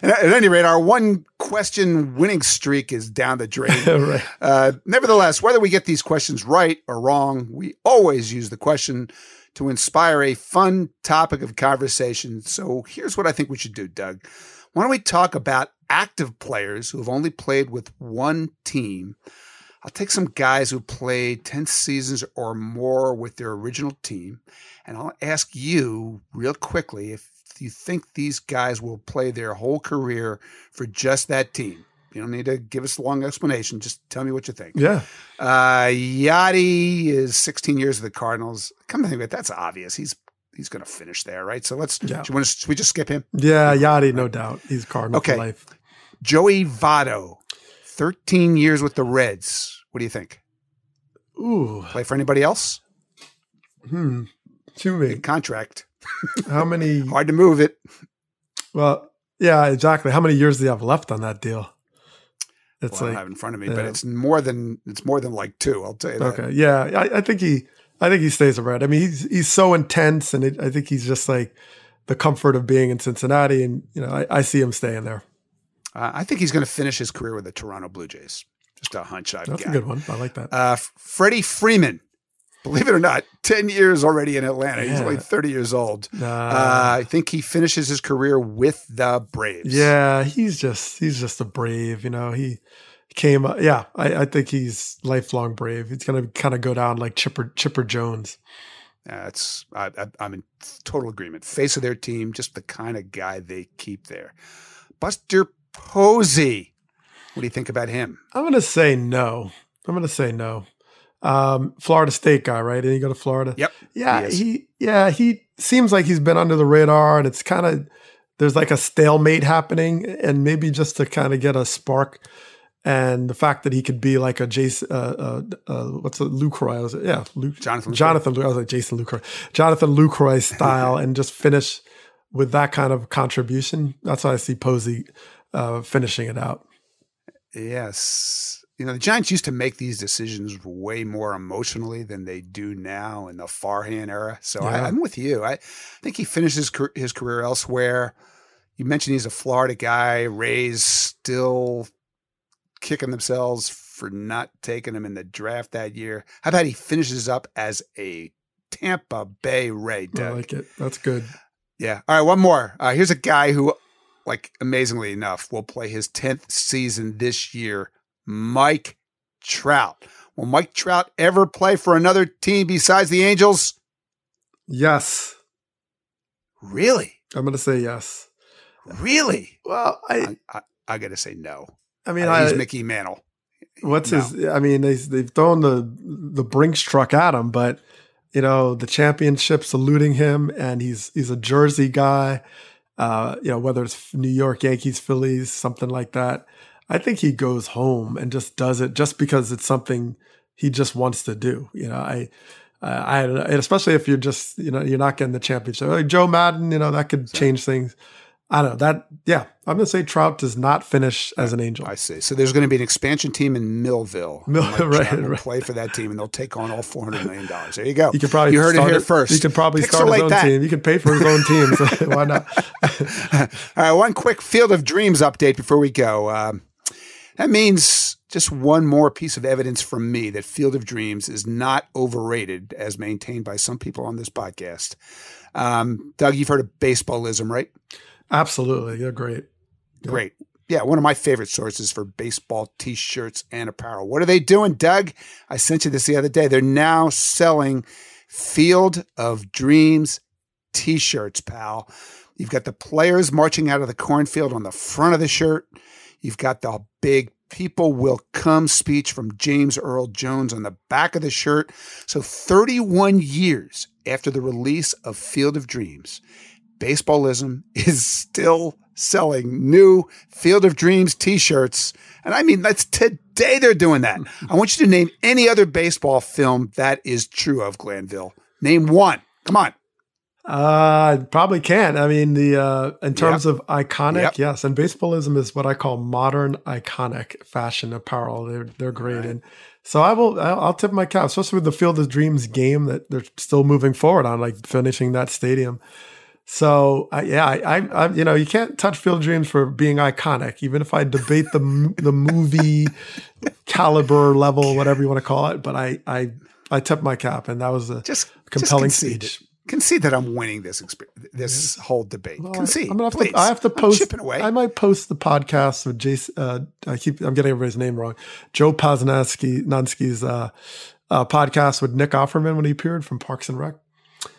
A: at any rate, our one question winning streak is down the drain.
F: right.
A: Uh, nevertheless, whether we get these questions right or wrong, we always use the question to inspire a fun topic of conversation. So here's what I think we should do, Doug. Why don't we talk about active players who have only played with one team? I'll take some guys who played 10 seasons or more with their original team, and I'll ask you real quickly if you think these guys will play their whole career for just that team. You don't need to give us a long explanation. Just tell me what you think.
F: Yeah.
A: Uh, Yadi is 16 years with the Cardinals. Come to think of it, that's obvious. He's he's going to finish there, right? So let's.
F: Yeah.
A: You want to, should we just skip him?
F: Yeah. Yadi, no doubt. He's Cardinal
A: Okay.
F: for life.
A: Joey Votto, 13 years with the Reds. What do you think?
F: Ooh.
A: Play for anybody else?
F: Hmm. Too.
A: Big contract.
F: How many?
A: Hard to move it.
F: Well, yeah, exactly. How many years do you have left on that deal? It's
A: well, I
F: like
A: have in front of me, but it's more than it's more than like two. I'll tell you that.
F: Okay, yeah, I, I think he, I think he stays around. I mean, he's he's so intense, and it, I think he's just like the comfort of being in Cincinnati, and you know, I, I see him staying there.
A: Uh, I think he's going to finish his career with the Toronto Blue Jays. Just a hunch I've
F: That's
A: got.
F: a good one. I like that.
A: Uh, Freddie Freeman, believe it or not, 10 years already in Atlanta. He's
F: Yeah.
A: only 30 years old.
F: Uh,
A: Uh, I think he finishes his career with the Braves.
F: yeah, he's just he's just a brave. You know, he came. Uh, yeah, I, I think he's lifelong brave. He's gonna kind of go down like Chipper Chipper Jones.
A: That's I, I, I'm in total agreement. Face of their team, just the kind of guy they keep there. Buster Posey. What do you think about him?
F: I'm gonna say no. I'm gonna say no. Um, Florida State guy, right? Didn't he go to Florida?
A: Yep.
F: Yeah,
A: He
F: he, yeah, he seems like he's been under the radar, and it's kind of there's like a stalemate happening, and maybe just to kind of get a spark, and the fact that he could be like a Jason, uh, uh, uh, what's a Lucroy? Was? Yeah, Luke,
A: Jonathan
F: Jonathan. Lu- I was like Jason Lucroy, Jonathan Lucroy style, and just finish with that kind of contribution. That's why I see Posey uh, finishing it out.
A: Yes. You know, the Giants used to make these decisions way more emotionally than they do now in the Farhan era. So I,
F: Yeah.
A: I'm with you. I think he finishes his career elsewhere. You mentioned he's a Florida guy. Rays still kicking themselves for not taking him in the draft that year. How about he finishes up as a Tampa Bay Ray,
F: I like it. That's good.
A: Yeah. All right, one more. Uh, here's a guy who, like, amazingly enough, will play his 10th season this year Mike Trout. Will Mike Trout ever play for another team besides the Angels?
F: Yes.
A: Really?
F: I'm going to say yes.
A: Really?
F: Well, I,
A: I, I, I got to say no.
F: I mean,
A: Uh,
F: I,
A: he's Mickey Mantle.
F: what's
A: no.
F: his? I mean, they they've thrown the the Brinks truck at him, but you know the championship's eluding him, and he's he's a Jersey guy. Uh, you know whether it's New York Yankees, Phillies, something like that. I think he goes home and just does it just because it's something he just wants to do. You know, I. I, I especially if you're just, you know, you're not getting the championship. Like Joe Maddon, you know, that could change things. I don't know that. Yeah, I'm gonna say Trout does not finish as an Angel.
A: I see. So there's going to be an expansion team in Millville.
F: Mill-
A: Mike
F: right, right.
A: play for that team, and they'll take on all 400 million dollars. There you go.
F: He could probably
A: you heard it
F: start
A: here first.
F: You could probably start
A: Pixelate
F: his own
A: that.
F: team. You could pay for his own team. So why not?
A: All right, one quick Field of Dreams update before we go. Um, that means just one more piece of evidence from me that Field of Dreams is not overrated, as maintained by some people on this podcast. Um, Doug, you've heard of baseballism, right?
F: Absolutely, you're great.
A: Great. Yeah, one of my favorite sources for baseball t shirts and apparel. What are they doing, Doug? I sent you this the other day. They're now selling Field of Dreams t shirts, pal. You've got the players marching out of the cornfield on the front of the shirt. You've got the big people will come speech from James Earl Jones on the back of the shirt. So 31 years after the release of Field of Dreams, Baseballism is still selling new Field of Dreams t-shirts. And I mean, that's today they're doing that. I want you to name any other baseball film that is true of Glanville. Name one. Come on.
F: Uh, probably can't. I mean, the uh, in terms yep. of iconic, yep. yes, and baseballism is what I call modern iconic fashion apparel. They're they're great, right. and so I will. I'll tip my cap, especially with the Field of Dreams game that they're still moving forward on, like finishing that stadium. So uh, yeah, I, I, I, you know, you can't touch Field of Dreams for being iconic, even if I debate the the movie caliber level, whatever you want to call it. But I, I, I tip my cap, and that was a
A: just
F: compelling
A: just
F: speech.
A: It concede that I'm winning this experience, this whole debate. Well, concede,
F: I'm gonna have
A: please.
F: To, I have to post.
A: away.
F: I might post the podcast with Jason. Uh, I keep. I'm getting everybody's name wrong. Joe Posnanski Nonsky's uh, uh, podcast with Nick Offerman when he appeared from Parks and Rec.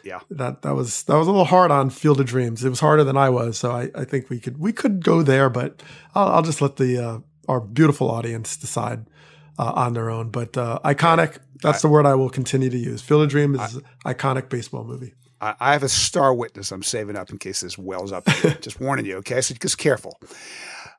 A: Yeah,
F: that that was that was a little hard on Field of Dreams. It was harder than I was, so I, I think we could we could go there, but I'll, I'll just let the uh, our beautiful audience decide uh, on their own. But uh, iconic, that's I, the word I will continue to use. Field of Dream is I, iconic baseball movie.
A: I, I have a star witness I'm saving up in case this wells up. just warning you, okay? So just careful.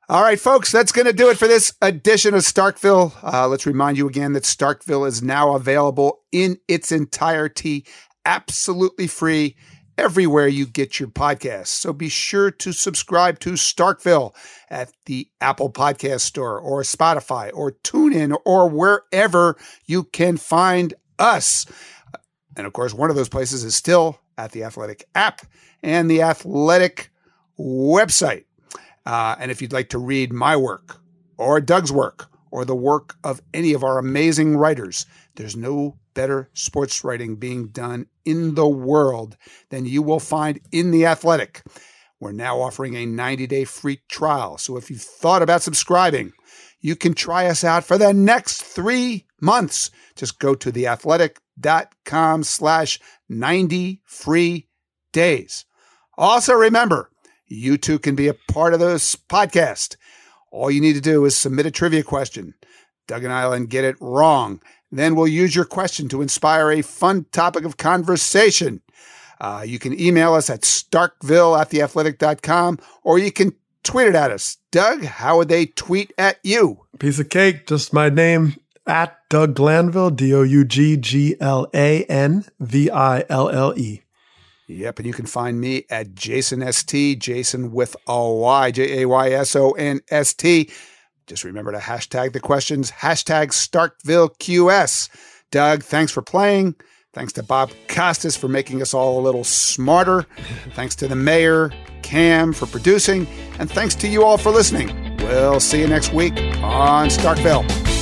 A: All right, folks, that's going to do it for this edition of Starkville. Uh, let's remind you again that Starkville is now available in its entirety, absolutely free, everywhere you get your podcasts. So be sure to subscribe to Starkville at the Apple Podcast Store or Spotify or TuneIn or wherever you can find us. And of course, one of those places is still at the Athletic app and the Athletic website. Uh, and if you'd like to read my work or Doug's work or the work of any of our amazing writers, there's no better sports writing being done in the world than you will find in The Athletic. We're now offering a 90 day free trial. So if you've thought about subscribing, you can try us out for the next three months. Just go to theathletic.com slash 90 free days. Also, remember, you too can be a part of this podcast. All you need to do is submit a trivia question. Doug and Island get it wrong. Then we'll use your question to inspire a fun topic of conversation. Uh, you can email us at starkville at theathletic.com or you can tweet it at us. Doug, how would they tweet at you?
F: Piece of cake, just my name at Doug Glanville, D O U G G L A N V I L L E.
A: Yep, and you can find me at Jayson ST, Jayson with a Y, J A Y S O N S T. Just remember to hashtag the questions, hashtag StarkvilleQS. Doug, thanks for playing. Thanks to Bob Costas for making us all a little smarter. thanks to the mayor, Cam, for producing. And thanks to you all for listening. We'll see you next week on Starkville.